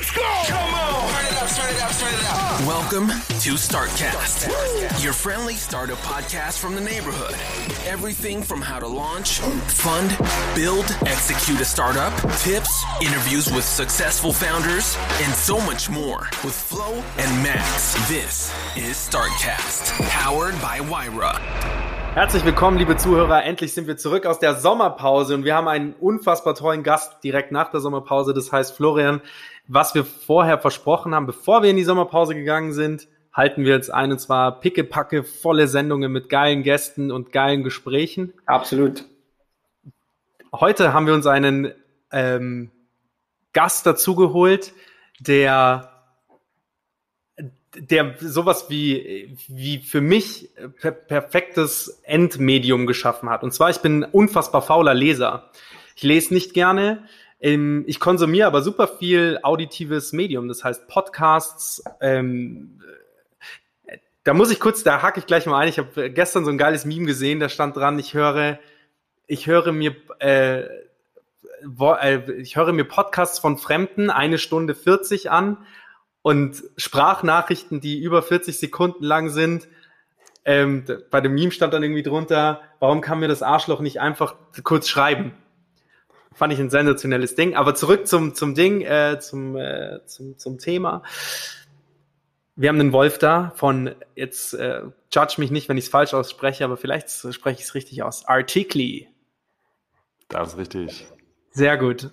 Let's go! Come on! Turn it up, turn it up, turn it up. Welcome to StartCast, your friendly startup podcast from the neighborhood. Everything from how to launch, fund, build, execute a startup, tips, interviews with successful founders, and so much more with Flo and Max. This is StartCast, powered by Wyra. Herzlich willkommen, liebe Zuhörer. Endlich sind wir zurück aus der Sommerpause und wir haben einen unfassbar tollen Gast direkt nach der Sommerpause. Das heißt, Florian, was wir vorher versprochen haben, bevor wir in die Sommerpause gegangen sind, halten wir jetzt ein und zwar pickepacke volle Sendungen mit geilen Gästen und geilen Gesprächen. Absolut. Heute haben wir uns einen ähm, Gast dazugeholt, der der sowas wie, wie für mich per perfektes Endmedium geschaffen hat. Und zwar, ich bin ein unfassbar fauler Leser. Ich lese nicht gerne. Ähm, ich konsumiere aber super viel auditives Medium, das heißt Podcasts. Ähm, da muss ich kurz, da hake ich gleich mal ein. Ich habe gestern so ein geiles Meme gesehen, da stand dran, ich höre, ich höre mir, äh, wo, äh, ich höre mir Podcasts von Fremden eine Stunde 40 an und Sprachnachrichten, die über 40 Sekunden lang sind. Ähm, bei dem Meme stand dann irgendwie drunter, warum kann mir das Arschloch nicht einfach kurz schreiben? Fand ich ein sensationelles Ding. Aber zurück zum, zum Ding, äh, zum, äh, zum, zum Thema. Wir haben den Wolf da von, jetzt äh, judge mich nicht, wenn ich es falsch ausspreche, aber vielleicht spreche ich es richtig aus. Artikli. Das ist richtig. Sehr gut.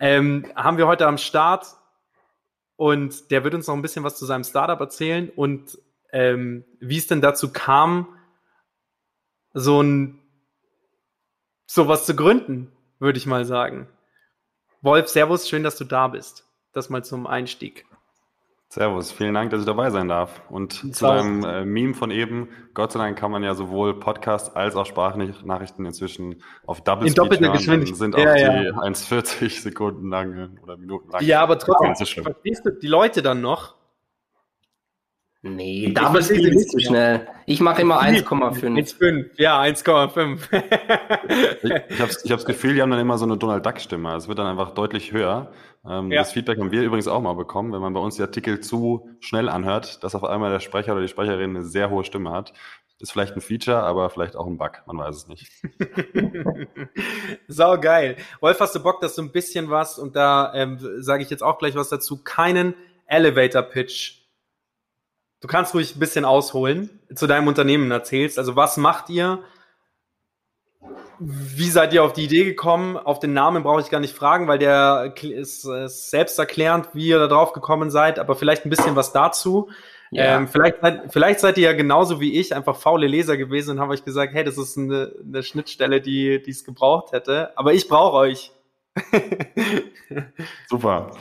Ähm, haben wir heute am Start und der wird uns noch ein bisschen was zu seinem Startup erzählen und ähm, wie es denn dazu kam, so ein sowas zu gründen, würde ich mal sagen. Wolf, Servus, schön, dass du da bist. Das mal zum Einstieg. Servus, vielen Dank, dass ich dabei sein darf. Und zu deinem äh, Meme von eben, Gott sei Dank kann man ja sowohl Podcast als auch Sprachnachrichten inzwischen auf Double In doppelter Geschwindigkeit sind auch ja, die ja. 1,40 Sekunden lang oder Minuten lang. Ja, aber trotzdem, verstehst du die Leute dann noch? Nee, Double Speed ist zu schnell. Ich mache immer 1,5. 1,5, ja, 1,5. ich ich habe das Gefühl, die haben dann immer so eine Donald Duck-Stimme. Es wird dann einfach deutlich höher. Ähm, ja. Das Feedback haben wir übrigens auch mal bekommen, wenn man bei uns die Artikel zu schnell anhört, dass auf einmal der Sprecher oder die Sprecherin eine sehr hohe Stimme hat. Ist vielleicht ein Feature, aber vielleicht auch ein Bug. Man weiß es nicht. Sau geil. Wolf, hast du Bock, dass du ein bisschen was, und da ähm, sage ich jetzt auch gleich was dazu, keinen Elevator-Pitch Du kannst ruhig ein bisschen ausholen, zu deinem Unternehmen erzählst. Also was macht ihr? Wie seid ihr auf die Idee gekommen? Auf den Namen brauche ich gar nicht fragen, weil der ist, ist selbsterklärend, wie ihr da drauf gekommen seid, aber vielleicht ein bisschen was dazu. Ja. Ähm, vielleicht, vielleicht seid ihr ja genauso wie ich einfach faule Leser gewesen und haben euch gesagt, hey, das ist eine, eine Schnittstelle, die es gebraucht hätte. Aber ich brauche euch. Super.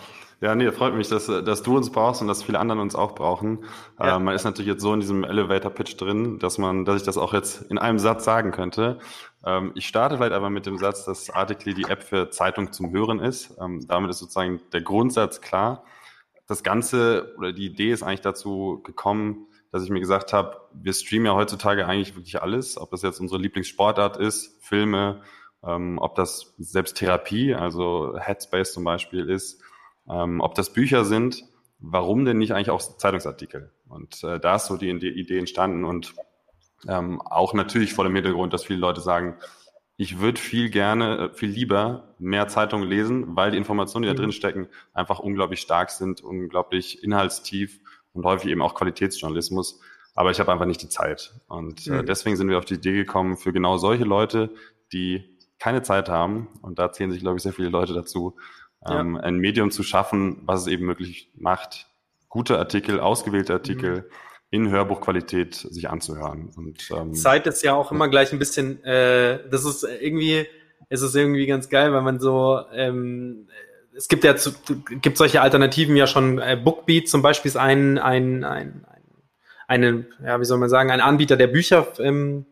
Ja, nee, freut mich, dass, dass du uns brauchst und dass viele anderen uns auch brauchen. Ja. Äh, man ist natürlich jetzt so in diesem Elevator-Pitch drin, dass man, dass ich das auch jetzt in einem Satz sagen könnte. Ähm, ich starte vielleicht aber mit dem Satz, dass Article die App für Zeitung zum Hören ist. Ähm, damit ist sozusagen der Grundsatz klar. Das Ganze oder die Idee ist eigentlich dazu gekommen, dass ich mir gesagt habe, wir streamen ja heutzutage eigentlich wirklich alles, ob das jetzt unsere Lieblingssportart ist, Filme, ähm, ob das selbst Therapie, also Headspace zum Beispiel ist, ähm, ob das Bücher sind, warum denn nicht eigentlich auch Zeitungsartikel? Und äh, da ist so die Idee entstanden und ähm, auch natürlich vor dem Hintergrund, dass viele Leute sagen, ich würde viel gerne, äh, viel lieber mehr Zeitungen lesen, weil die Informationen, die da mhm. drin stecken, einfach unglaublich stark sind, unglaublich inhaltstief und häufig eben auch Qualitätsjournalismus. Aber ich habe einfach nicht die Zeit. Und äh, mhm. deswegen sind wir auf die Idee gekommen, für genau solche Leute, die keine Zeit haben, und da zählen sich, glaube ich, sehr viele Leute dazu, ähm, ein Medium zu schaffen, was es eben möglich macht, gute Artikel, ausgewählte Artikel in Hörbuchqualität sich anzuhören. Und, ähm, Zeit ist ja auch immer gleich ein bisschen, äh, das ist irgendwie, es ist irgendwie ganz geil, weil man so, ähm, es gibt ja zu, gibt solche Alternativen ja schon, äh, Bookbeat zum Beispiel ist ein, ein, ein, ein eine, ja, wie soll man sagen, ein Anbieter, der Bücher ähm,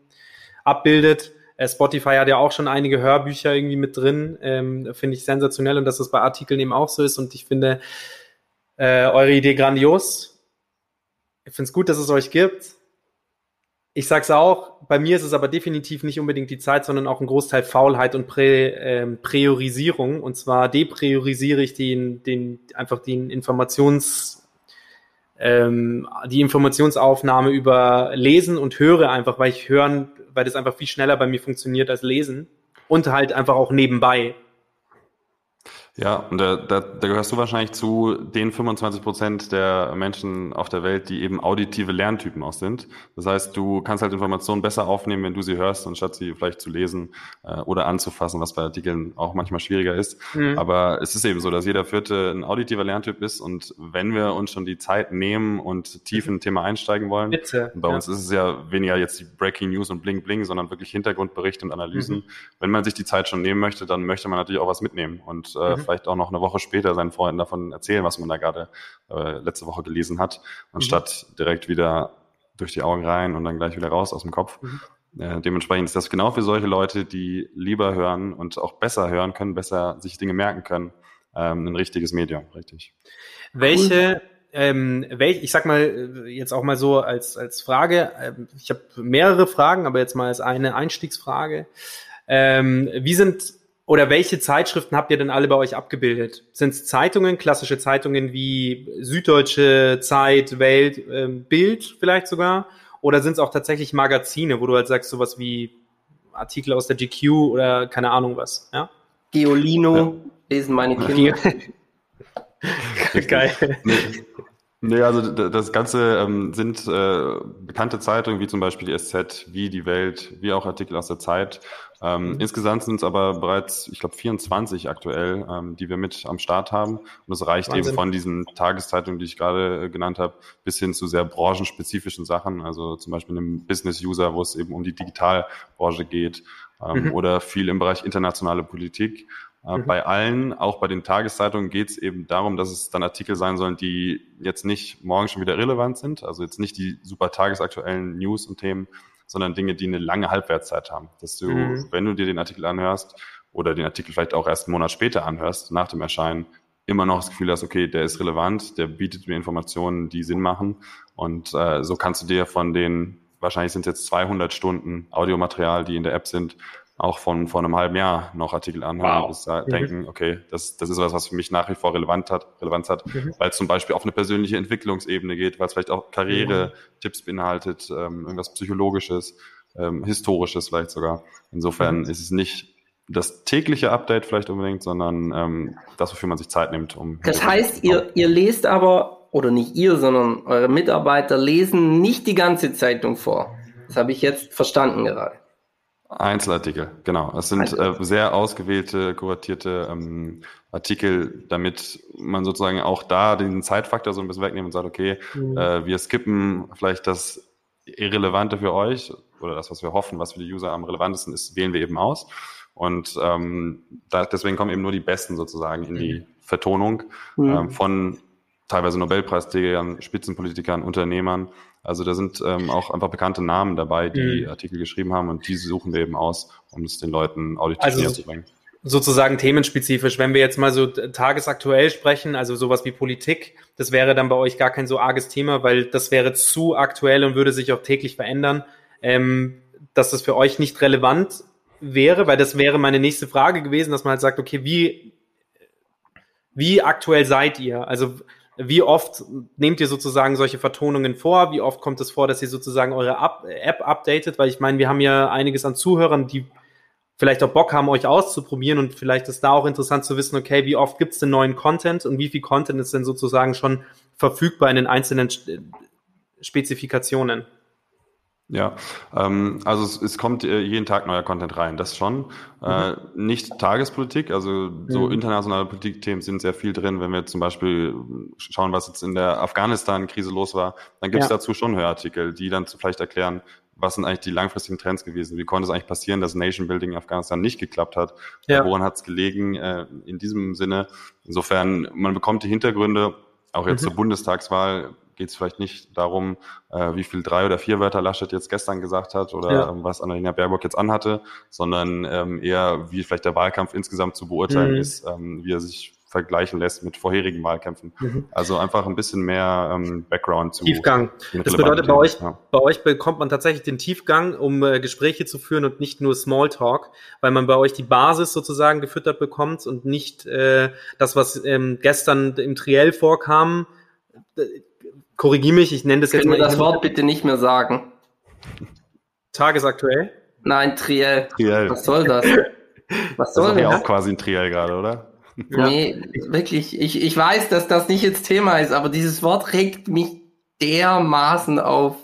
abbildet. Äh, Spotify hat ja auch schon einige Hörbücher irgendwie mit drin. Ähm, finde ich sensationell und dass das bei Artikeln eben auch so ist. Und ich finde äh, eure Idee grandios. Ich finde es gut, dass es euch gibt. Ich sag's auch, bei mir ist es aber definitiv nicht unbedingt die Zeit, sondern auch ein Großteil Faulheit und Prä, ähm, Priorisierung. Und zwar depriorisiere ich den, den, einfach den Informations, ähm, die Informationsaufnahme über Lesen und höre einfach, weil ich hören, weil das einfach viel schneller bei mir funktioniert als lesen. Und halt einfach auch nebenbei. Ja, und da, da, da gehörst du wahrscheinlich zu den 25 Prozent der Menschen auf der Welt, die eben auditive Lerntypen auch sind. Das heißt, du kannst halt Informationen besser aufnehmen, wenn du sie hörst, anstatt sie vielleicht zu lesen äh, oder anzufassen, was bei Artikeln auch manchmal schwieriger ist. Mhm. Aber es ist eben so, dass jeder Vierte ein auditiver Lerntyp ist und wenn wir uns schon die Zeit nehmen und tief in ein Thema einsteigen wollen, Bitte. bei ja. uns ist es ja weniger jetzt die Breaking News und Bling Bling, sondern wirklich Hintergrundberichte und Analysen. Mhm. Wenn man sich die Zeit schon nehmen möchte, dann möchte man natürlich auch was mitnehmen und äh, mhm vielleicht auch noch eine Woche später seinen Freunden davon erzählen, was man da gerade äh, letzte Woche gelesen hat, anstatt mhm. direkt wieder durch die Augen rein und dann gleich wieder raus aus dem Kopf. Mhm. Äh, dementsprechend ist das genau für solche Leute, die lieber hören und auch besser hören können, besser sich Dinge merken können, ähm, ein richtiges Medium, richtig. Welche ähm, welch, ich sag mal jetzt auch mal so als, als Frage, äh, ich habe mehrere Fragen, aber jetzt mal als eine Einstiegsfrage. Ähm, wie sind oder welche Zeitschriften habt ihr denn alle bei euch abgebildet? Sind es Zeitungen, klassische Zeitungen wie Süddeutsche, Zeit, Welt, äh, Bild vielleicht sogar? Oder sind es auch tatsächlich Magazine, wo du halt sagst, sowas wie Artikel aus der GQ oder keine Ahnung was? Ja? Geolino ja. lesen meine Kinder. Geil. Nee. Nee, also das Ganze ähm, sind äh, bekannte Zeitungen, wie zum Beispiel die SZ, wie die Welt, wie auch Artikel aus der Zeit. Ähm, mhm. Insgesamt sind es aber bereits, ich glaube, 24 aktuell, ähm, die wir mit am Start haben. Und das reicht Wahnsinn. eben von diesen Tageszeitungen, die ich gerade äh, genannt habe, bis hin zu sehr branchenspezifischen Sachen. Also zum Beispiel einem Business-User, wo es eben um die Digitalbranche geht ähm, mhm. oder viel im Bereich internationale Politik. Äh, mhm. Bei allen, auch bei den Tageszeitungen, geht es eben darum, dass es dann Artikel sein sollen, die jetzt nicht morgen schon wieder relevant sind, also jetzt nicht die super tagesaktuellen News und Themen, sondern Dinge, die eine lange Halbwertszeit haben. Dass du, mhm. wenn du dir den Artikel anhörst oder den Artikel vielleicht auch erst einen Monat später anhörst, nach dem Erscheinen, immer noch das Gefühl hast, okay, der ist relevant, der bietet mir Informationen, die Sinn machen. Und äh, so kannst du dir von den, wahrscheinlich sind es jetzt 200 Stunden Audiomaterial, die in der App sind, auch von vor einem halben Jahr noch Artikel anhören wow. und mhm. denken, okay, das, das ist was, was für mich nach wie vor relevant hat, Relevanz hat, mhm. weil es zum Beispiel auf eine persönliche Entwicklungsebene geht, weil es vielleicht auch Karriere-Tipps beinhaltet, ähm, irgendwas Psychologisches, ähm, Historisches vielleicht sogar. Insofern mhm. ist es nicht das tägliche Update vielleicht unbedingt, sondern ähm, das, wofür man sich Zeit nimmt, um. Das heißt, ihr, ihr lest aber, oder nicht ihr, sondern eure Mitarbeiter lesen nicht die ganze Zeitung vor. Das habe ich jetzt verstanden gerade. Einzelartikel, genau. Es sind äh, sehr ausgewählte, kuratierte ähm, Artikel, damit man sozusagen auch da den Zeitfaktor so ein bisschen wegnimmt und sagt, okay, mhm. äh, wir skippen vielleicht das Irrelevante für euch oder das, was wir hoffen, was für die User am relevantesten ist, wählen wir eben aus. Und ähm, da, deswegen kommen eben nur die Besten sozusagen in die mhm. Vertonung mhm. ähm, von teilweise Nobelpreisträgern, Spitzenpolitikern, Unternehmern also da sind ähm, auch einfach bekannte Namen dabei, die mhm. Artikel geschrieben haben und diese suchen wir eben aus, um es den Leuten auditiv also, zu bringen. Sozusagen themenspezifisch. Wenn wir jetzt mal so tagesaktuell sprechen, also sowas wie Politik, das wäre dann bei euch gar kein so arges Thema, weil das wäre zu aktuell und würde sich auch täglich verändern, ähm, dass das für euch nicht relevant wäre, weil das wäre meine nächste Frage gewesen, dass man halt sagt, okay, wie, wie aktuell seid ihr? Also wie oft nehmt ihr sozusagen solche Vertonungen vor? Wie oft kommt es vor, dass ihr sozusagen eure App updatet? Weil ich meine, wir haben ja einiges an Zuhörern, die vielleicht auch Bock haben, euch auszuprobieren und vielleicht ist da auch interessant zu wissen, okay, wie oft gibt's denn neuen Content und wie viel Content ist denn sozusagen schon verfügbar in den einzelnen Spezifikationen? Ja, ähm, also es, es kommt äh, jeden Tag neuer Content rein, das schon. Äh, nicht Tagespolitik, also so Mhm. internationale Politikthemen sind sehr viel drin. Wenn wir zum Beispiel schauen, was jetzt in der Afghanistan-Krise los war, dann gibt es Ja. dazu schon Hörartikel, die dann zu- vielleicht erklären, was sind eigentlich die langfristigen Trends gewesen? Wie konnte es eigentlich passieren, dass Nation Building in Afghanistan nicht geklappt hat? Ja. Woran hat es gelegen? Äh, in diesem Sinne, insofern, man bekommt die Hintergründe, auch jetzt Mhm. zur Bundestagswahl geht es vielleicht nicht darum, äh, wie viel drei oder vier Wörter Laschet jetzt gestern gesagt hat oder Ja. ähm, was Annalena Baerbock jetzt anhatte, sondern ähm, eher, wie vielleicht der Wahlkampf insgesamt zu beurteilen Mhm. ist, ähm, wie er sich vergleichen lässt mit vorherigen Wahlkämpfen. Mhm. Also einfach ein bisschen mehr ähm, Background zu Tiefgang. Das bedeutet bei euch, Ja. bei euch bekommt man tatsächlich den Tiefgang, um äh, Gespräche zu führen und nicht nur Smalltalk, weil man bei euch die Basis sozusagen gefüttert bekommt und nicht äh, das, was ähm, gestern im Triell vorkam. Äh, Korrigier mich, ich nenne das jetzt Können wir mal das Wort bitte nicht mehr sagen? tagesaktuell. Nein, Triell. Triell. Was soll das? Was Das soll ist ja das? auch quasi ein Triell gerade, oder? Nee, wirklich. Ich, ich weiß, dass das nicht jetzt Thema ist, aber dieses Wort regt mich dermaßen auf.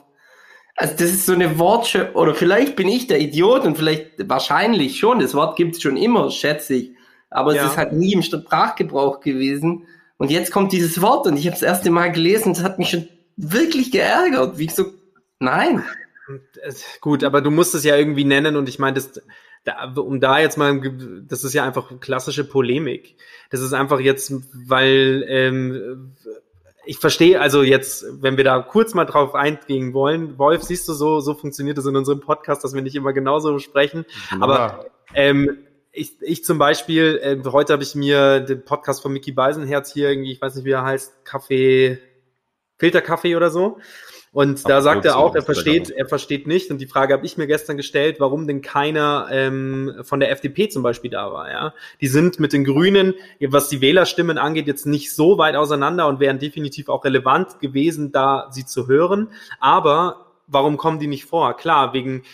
Also das ist so eine Wortschö oder vielleicht bin ich der Idiot und vielleicht wahrscheinlich schon. Das Wort gibt's schon immer, schätze ich. Aber Ja. es ist halt nie im Sprachgebrauch gewesen. Und jetzt kommt dieses Wort und ich habe das erste Mal gelesen. Das hat mich schon wirklich geärgert. Wie ich so, nein. Äh, Gut, aber du musst es ja irgendwie nennen und ich meine, das, da, um da jetzt mal, das ist ja einfach klassische Polemik. Das ist einfach jetzt, weil ähm, ich verstehe, also jetzt, wenn wir da kurz mal drauf eingehen wollen, Wolf, siehst du, so, so funktioniert es in unserem Podcast, dass wir nicht immer genauso sprechen. Aber ähm, ich, ich zum Beispiel, äh, heute habe ich mir den Podcast von Mickey Beisenherz hier irgendwie, ich weiß nicht, wie er heißt, Kaffee, Filterkaffee oder so. Und da sagt er auch, er versteht, er versteht nicht. Und die Frage habe ich mir gestern gestellt, warum denn keiner ähm, von der FDP zum Beispiel da war. Ja, die sind mit den Grünen, was die Wählerstimmen angeht, jetzt nicht so weit auseinander und wären definitiv auch relevant gewesen, da sie zu hören. Aber warum kommen die nicht vor? Klar, wegen,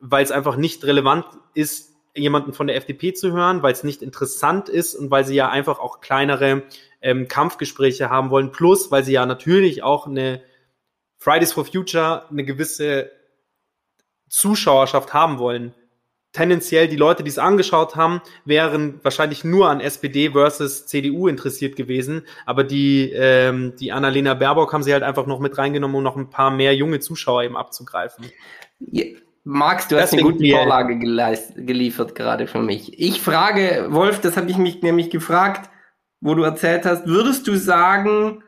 weil es einfach nicht relevant ist, jemanden von der FDP zu hören, weil es nicht interessant ist und weil sie ja einfach auch kleinere ähm, Kampfgespräche haben wollen. Plus, weil sie ja natürlich auch eine Fridays for Future eine gewisse Zuschauerschaft haben wollen. Tendenziell die Leute, die es angeschaut haben, wären wahrscheinlich nur an SPD versus CDU interessiert gewesen. Aber die, ähm, die Annalena Baerbock haben sie halt einfach noch mit reingenommen, um noch ein paar mehr junge Zuschauer eben abzugreifen. Ja, Max, du hast eine gute. Vorlage geliefert gerade für mich. Ich frage, Wolf, das habe ich mich nämlich gefragt, wo du erzählt hast, würdest du sagen,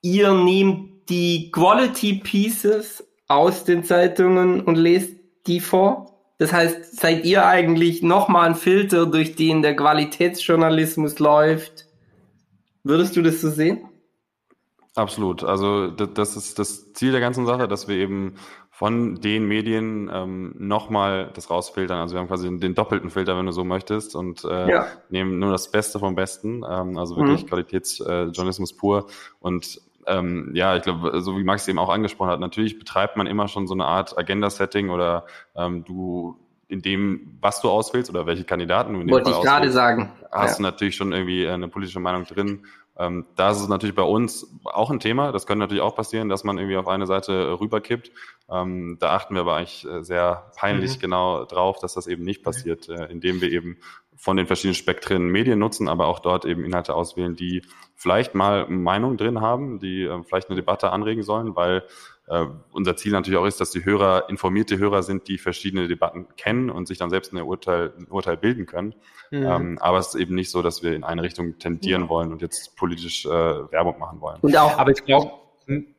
ihr nehmt die Quality Pieces aus den Zeitungen und lest die vor? Das heißt, seid ihr eigentlich nochmal ein Filter, durch den der Qualitätsjournalismus läuft? Würdest du das so sehen? Absolut. Also das ist das Ziel der ganzen Sache, dass wir eben von den Medien ähm, nochmal das rausfiltern. Also wir haben quasi den, den doppelten Filter, wenn du so möchtest, und äh, Ja. nehmen nur das Beste vom Besten. Ähm, also wirklich Mhm. Qualitätsjournalismus äh, pur. Und ähm, ja, ich glaube, so wie Max eben auch angesprochen hat, natürlich betreibt man immer schon so eine Art Agenda-Setting oder ähm, du in dem, was du auswählst oder welche Kandidaten du in dem Wollte Fall ich gerade sagen. hast du Ja. natürlich schon irgendwie eine politische Meinung drin. Ähm, da ist es natürlich bei uns auch ein Thema. Das könnte natürlich auch passieren, dass man irgendwie auf eine Seite rüberkippt. Ähm, da achten wir aber eigentlich äh, sehr peinlich Mhm. genau drauf, dass das eben nicht passiert, äh, indem wir eben von den verschiedenen Spektren Medien nutzen, aber auch dort eben Inhalte auswählen, die vielleicht mal Meinung drin haben, die äh, vielleicht eine Debatte anregen sollen, weil äh, unser Ziel natürlich auch ist, dass die Hörer informierte Hörer sind, die verschiedene Debatten kennen und sich dann selbst eine Urteil, ein Urteil bilden können. Mhm. Ähm, aber es ist eben nicht so, dass wir in eine Richtung tendieren wollen und jetzt politisch äh, Werbung machen wollen. Und auch Aber ich glaube,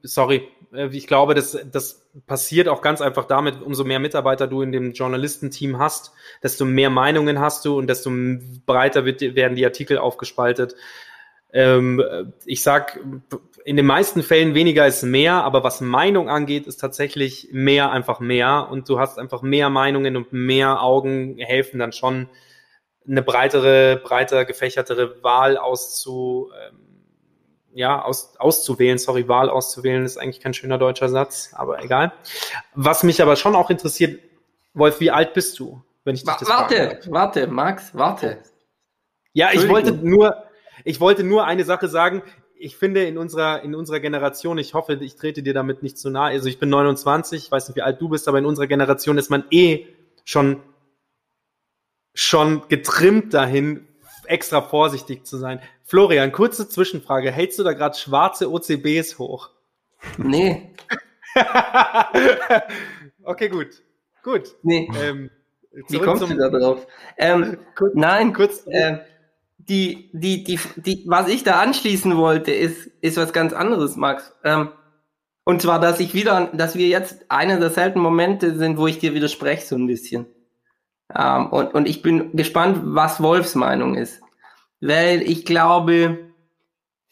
sorry, äh, ich glaube, das, das passiert auch ganz einfach damit, umso mehr Mitarbeiter du in dem Journalistenteam hast, desto mehr Meinungen hast du und desto breiter wird, werden die Artikel aufgespaltet. Ähm, ich sag, in den meisten Fällen weniger ist mehr, aber was Meinung angeht, ist tatsächlich mehr einfach mehr und du hast einfach mehr Meinungen und mehr Augen helfen dann schon eine breitere, breiter gefächertere Wahl auszu, ähm, ja, aus, auszuwählen, sorry, Wahl auszuwählen, ist eigentlich kein schöner deutscher Satz, aber egal. Was mich aber schon auch interessiert, Wolf, wie alt bist du, wenn ich dich das warte, darf? warte, Max, warte. Ja, ich wollte nur, ich wollte nur eine Sache sagen. ich finde in unserer, in unserer Generation, ich hoffe, ich trete dir damit nicht zu nahe, also ich bin 29, ich weiß nicht, wie alt du bist, aber in unserer Generation ist man eh schon, schon getrimmt dahin, extra vorsichtig zu sein. Florian, kurze Zwischenfrage. Hältst du da gerade schwarze OCBs hoch? Nee. okay, gut. Gut. Nee. Ähm, Wie kommst du da drauf? Ähm, kurz, nein, kurz. Äh, die, die, die, die, was ich da anschließen wollte, ist, ist was ganz anderes, Max. Ähm, und zwar, dass ich wieder, dass wir jetzt einer der seltenen Momente sind, wo ich dir widerspreche, so ein bisschen. Ähm, und, und ich bin gespannt, was Wolfs Meinung ist. Weil ich glaube,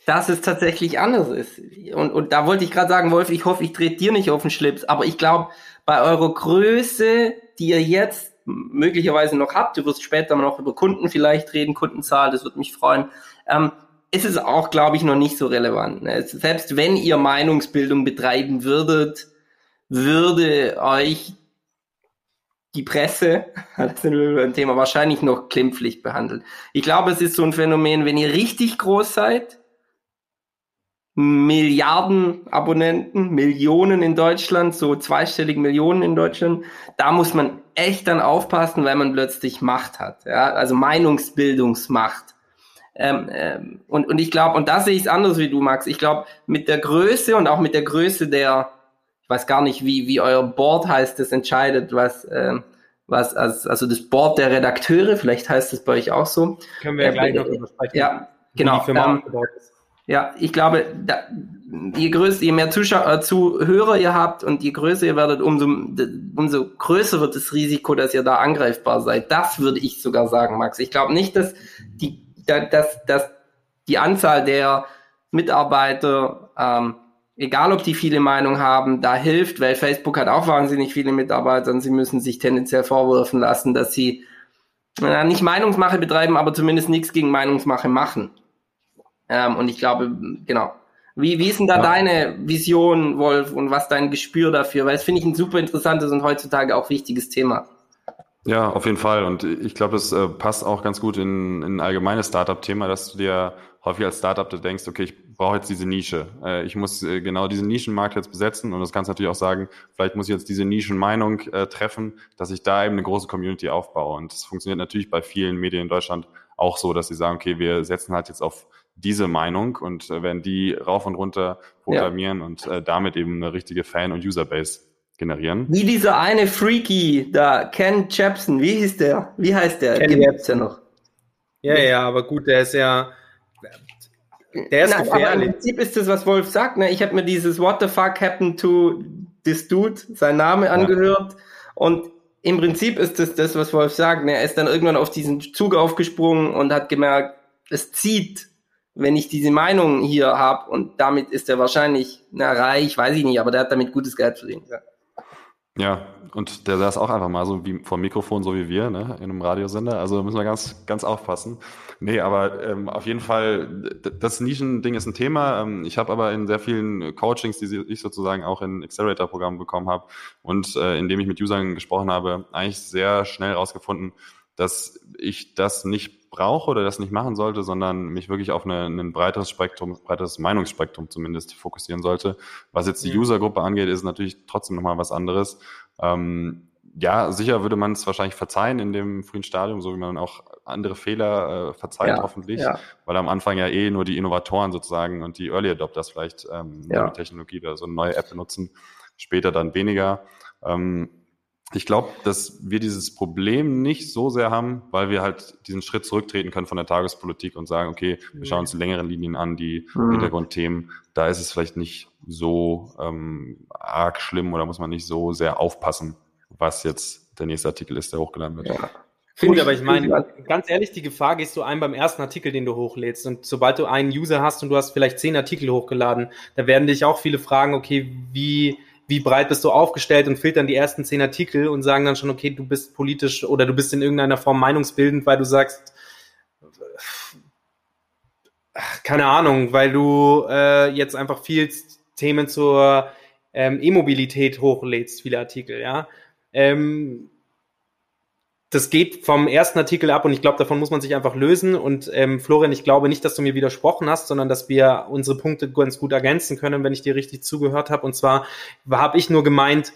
dass es tatsächlich anders ist. Und, und da wollte ich gerade sagen, Wolf, ich hoffe, ich trete dir nicht auf den Schlips, aber ich glaube, bei eurer Größe, die ihr jetzt möglicherweise noch habt, du wirst später noch über Kunden vielleicht reden, Kundenzahl, das würde mich freuen, ähm, ist es auch, glaube ich, noch nicht so relevant. Ne? Selbst wenn ihr Meinungsbildung betreiben würdet, würde euch die Presse, das sind wir ein Thema, wahrscheinlich noch klimpflich behandelt. Ich glaube, es ist so ein Phänomen, wenn ihr richtig groß seid, Milliarden Abonnenten, Millionen in Deutschland, so zweistellige Millionen in Deutschland. Da muss man echt dann aufpassen, weil man plötzlich Macht hat, ja, also Meinungsbildungsmacht. Ähm, ähm, und, und ich glaube, und da sehe ich es anders wie du, Max. Ich glaube, mit der Größe und auch mit der Größe der, ich weiß gar nicht, wie, wie euer Board heißt, das entscheidet, was, ähm, was, also, also das Board der Redakteure, vielleicht heißt das bei euch auch so. Können wir ja gleich noch drüber sprechen. Ja, genau. Ähm, ja, ich glaube, da, je größer, je mehr Zuschauer, äh, Zuhörer ihr habt und je größer ihr werdet, umso, umso größer wird das Risiko, dass ihr da angreifbar seid. Das würde ich sogar sagen, Max. Ich glaube nicht, dass die, dass, dass die Anzahl der Mitarbeiter, ähm, egal ob die viele Meinung haben, da hilft, weil Facebook hat auch wahnsinnig viele Mitarbeiter und sie müssen sich tendenziell vorwerfen lassen, dass sie äh, nicht Meinungsmache betreiben, aber zumindest nichts gegen Meinungsmache machen. Ähm, und ich glaube, genau. Wie, wie ist denn da ja. deine Vision, Wolf, und was dein Gespür dafür? Weil es finde ich ein super interessantes und heutzutage auch wichtiges Thema. Ja, auf jeden Fall. Und ich glaube, es äh, passt auch ganz gut in, in ein allgemeines Startup-Thema, dass du dir häufig als Startup du denkst, okay, ich brauche jetzt diese Nische. Äh, ich muss äh, genau diesen Nischenmarkt jetzt besetzen. Und das kannst du natürlich auch sagen, vielleicht muss ich jetzt diese Nischenmeinung äh, treffen, dass ich da eben eine große Community aufbaue. Und das funktioniert natürlich bei vielen Medien in Deutschland auch so, dass sie sagen, okay, wir setzen halt jetzt auf diese Meinung und äh, werden die rauf und runter programmieren ja. und äh, damit eben eine richtige Fan- und Userbase generieren. Wie dieser eine Freaky da, Ken Jepson, wie hieß der? Wie heißt der? Ken Gibt's ja noch. Ja, ja, aber gut, der ist ja, der ist Na, gefährlich. Aber im Prinzip ist das, was Wolf sagt. Ne? Ich habe mir dieses What the fuck happened to this dude, sein Name angehört. Ja. Und im Prinzip ist das das, was Wolf sagt. Ne? Er ist dann irgendwann auf diesen Zug aufgesprungen und hat gemerkt, es zieht wenn ich diese Meinung hier habe und damit ist er wahrscheinlich na, reich, weiß ich nicht, aber der hat damit gutes Geld verdient. Ja. Ja, und der saß auch einfach mal so wie vor Mikrofon, so wie wir, ne, in einem Radiosender. Also müssen wir ganz, ganz aufpassen. Nee, aber ähm, auf jeden Fall, das Nischending ist ein Thema. Ähm, ich habe aber in sehr vielen Coachings, die ich sozusagen auch in Accelerator-Programmen bekommen habe und äh, indem ich mit Usern gesprochen habe, eigentlich sehr schnell rausgefunden, dass ich das nicht brauche oder das nicht machen sollte, sondern mich wirklich auf eine, ein breiteres Spektrum, breiteres Meinungsspektrum zumindest fokussieren sollte. Was jetzt die Usergruppe angeht, ist natürlich trotzdem nochmal was anderes. Ähm, ja, sicher würde man es wahrscheinlich verzeihen in dem frühen Stadium, so wie man auch andere Fehler äh, verzeiht, ja, hoffentlich, ja. weil am Anfang ja eh nur die Innovatoren sozusagen und die Early Adopters vielleicht ähm, ja. die Technologie oder so eine neue App benutzen, später dann weniger. Ähm, ich glaube, dass wir dieses Problem nicht so sehr haben, weil wir halt diesen Schritt zurücktreten können von der Tagespolitik und sagen, okay, wir schauen uns die längeren Linien an, die mhm. Hintergrundthemen. Da ist es vielleicht nicht so ähm, arg schlimm oder muss man nicht so sehr aufpassen, was jetzt der nächste Artikel ist, der hochgeladen wird. Ja. Gut, aber ich meine, ganz ehrlich, die Gefahr gehst du ein beim ersten Artikel, den du hochlädst. Und sobald du einen User hast und du hast vielleicht zehn Artikel hochgeladen, da werden dich auch viele fragen, okay, wie, wie breit bist du aufgestellt und filtern die ersten zehn Artikel und sagen dann schon, okay, du bist politisch oder du bist in irgendeiner Form meinungsbildend, weil du sagst, keine Ahnung, weil du äh, jetzt einfach viel Themen zur ähm, E-Mobilität hochlädst, viele Artikel, ja. Ähm, das geht vom ersten Artikel ab und ich glaube, davon muss man sich einfach lösen. Und ähm, Florian, ich glaube nicht, dass du mir widersprochen hast, sondern dass wir unsere Punkte ganz gut ergänzen können, wenn ich dir richtig zugehört habe. Und zwar habe ich nur gemeint,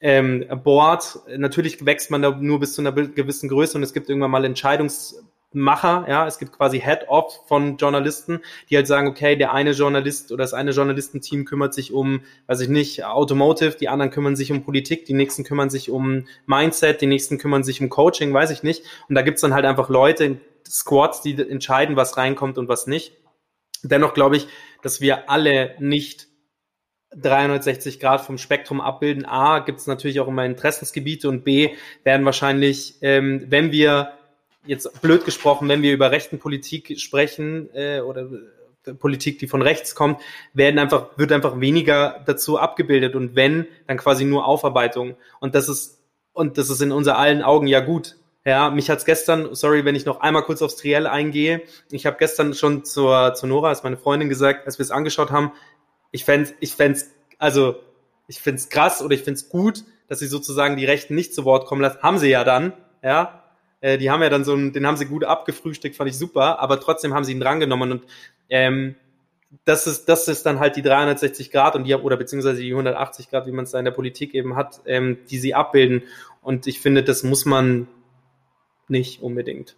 ähm, Board, natürlich wächst man da nur bis zu einer gewissen Größe und es gibt irgendwann mal Entscheidungs Macher, ja, es gibt quasi Head-Off von Journalisten, die halt sagen, okay, der eine Journalist oder das eine Journalistenteam kümmert sich um, weiß ich nicht, Automotive, die anderen kümmern sich um Politik, die nächsten kümmern sich um Mindset, die nächsten kümmern sich um Coaching, weiß ich nicht. Und da gibt's dann halt einfach Leute, Squads, die entscheiden, was reinkommt und was nicht. Dennoch glaube ich, dass wir alle nicht 360 Grad vom Spektrum abbilden. A, gibt's natürlich auch immer Interessensgebiete und B, werden wahrscheinlich, ähm, wenn wir jetzt blöd gesprochen, wenn wir über rechten Politik sprechen äh, oder äh, Politik, die von rechts kommt, werden einfach, wird einfach weniger dazu abgebildet und wenn, dann quasi nur Aufarbeitung. Und das ist, und das ist in unser allen Augen ja gut. Ja, mich hat's gestern, sorry, wenn ich noch einmal kurz aufs Triell eingehe, ich habe gestern schon zur, zur Nora, als meine Freundin gesagt, als wir es angeschaut haben, ich fände ich fänd's, also ich find's krass oder ich find's gut, dass sie sozusagen die Rechten nicht zu Wort kommen lassen. Haben sie ja dann, ja, äh, die haben ja dann so einen, den haben sie gut abgefrühstückt, fand ich super, aber trotzdem haben sie ihn drangenommen und ähm, das ist, das ist dann halt die 360 Grad und die oder beziehungsweise die 180 Grad, wie man es da in der Politik eben hat, ähm, die sie abbilden. Und ich finde, das muss man nicht unbedingt.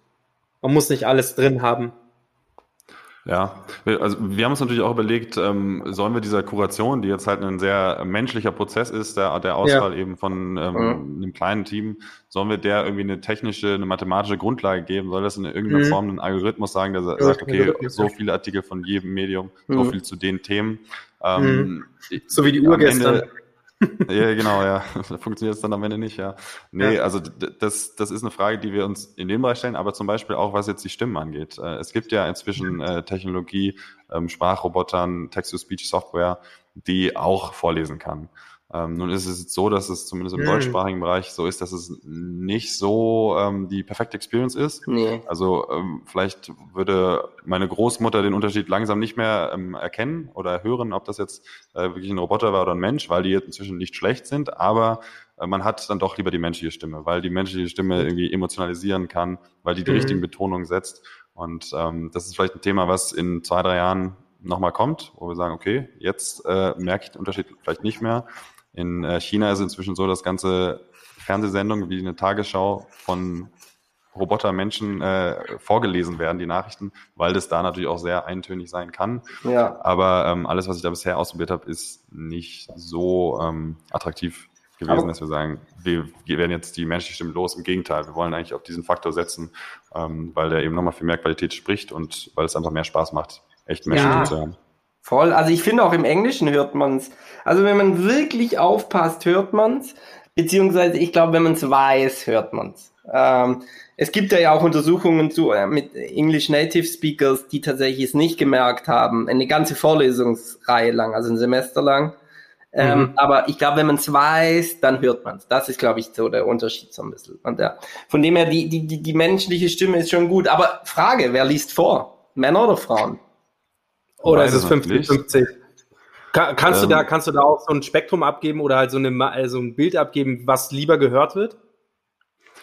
Man muss nicht alles drin haben. Ja, also wir haben uns natürlich auch überlegt, ähm, sollen wir dieser Kuration, die jetzt halt ein sehr menschlicher Prozess ist, der, der Auswahl ja. eben von ähm, mhm. einem kleinen Team, sollen wir der irgendwie eine technische, eine mathematische Grundlage geben? Soll das in irgendeiner mhm. Form ein Algorithmus sagen, der ja, sagt, okay, so viele Artikel von jedem Medium, mhm. so viel zu den Themen. Ähm, mhm. so wie die Uhr gestern. Ende, ja, genau, ja. Funktioniert es dann am Ende nicht, ja. Nee, ja. also das, das ist eine Frage, die wir uns in dem Bereich stellen, aber zum Beispiel auch, was jetzt die Stimmen angeht. Äh, es gibt ja inzwischen äh, Technologie, ähm, Sprachrobotern, Text-to-Speech-Software, die auch vorlesen kann. Ähm, nun ist es so, dass es zumindest im mhm. deutschsprachigen Bereich so ist, dass es nicht so ähm, die perfekte Experience ist. Nee. Also ähm, vielleicht würde meine Großmutter den Unterschied langsam nicht mehr ähm, erkennen oder hören, ob das jetzt äh, wirklich ein Roboter war oder ein Mensch, weil die jetzt inzwischen nicht schlecht sind, aber äh, man hat dann doch lieber die menschliche Stimme, weil die menschliche Stimme irgendwie emotionalisieren kann, weil die die mhm. richtigen Betonungen setzt. Und ähm, das ist vielleicht ein Thema, was in zwei, drei Jahren nochmal kommt, wo wir sagen, okay, jetzt äh, merke ich den Unterschied vielleicht nicht mehr. In äh, China ist es inzwischen so, dass ganze Fernsehsendungen wie eine Tagesschau von Robotermenschen äh, vorgelesen werden, die Nachrichten, weil das da natürlich auch sehr eintönig sein kann. Ja. Aber ähm, alles, was ich da bisher ausprobiert habe, ist nicht so ähm, attraktiv gewesen, Aber dass wir sagen, wir, wir werden jetzt die menschliche Stimme los. Im Gegenteil, wir wollen eigentlich auf diesen Faktor setzen, ähm, weil der eben nochmal für mehr Qualität spricht und weil es einfach mehr Spaß macht, echt Menschen ja. zu hören. Voll. Also ich finde auch im Englischen hört man es. Also wenn man wirklich aufpasst, hört man es. Beziehungsweise ich glaube, wenn man es weiß, hört man es. Ähm, es gibt ja auch Untersuchungen zu äh, mit English Native Speakers, die tatsächlich es nicht gemerkt haben. Eine ganze Vorlesungsreihe lang, also ein Semester lang. Ähm, mhm. Aber ich glaube, wenn man es weiß, dann hört man es. Das ist, glaube ich, so der Unterschied so ein bisschen. Und ja, von dem her, die, die, die, die menschliche Stimme ist schon gut. Aber Frage, wer liest vor? Männer oder Frauen? Oder ist es 50-50? Kann, kannst ähm, du da, kannst du da auch so ein Spektrum abgeben oder halt so, eine, also ein Bild abgeben, was lieber gehört wird?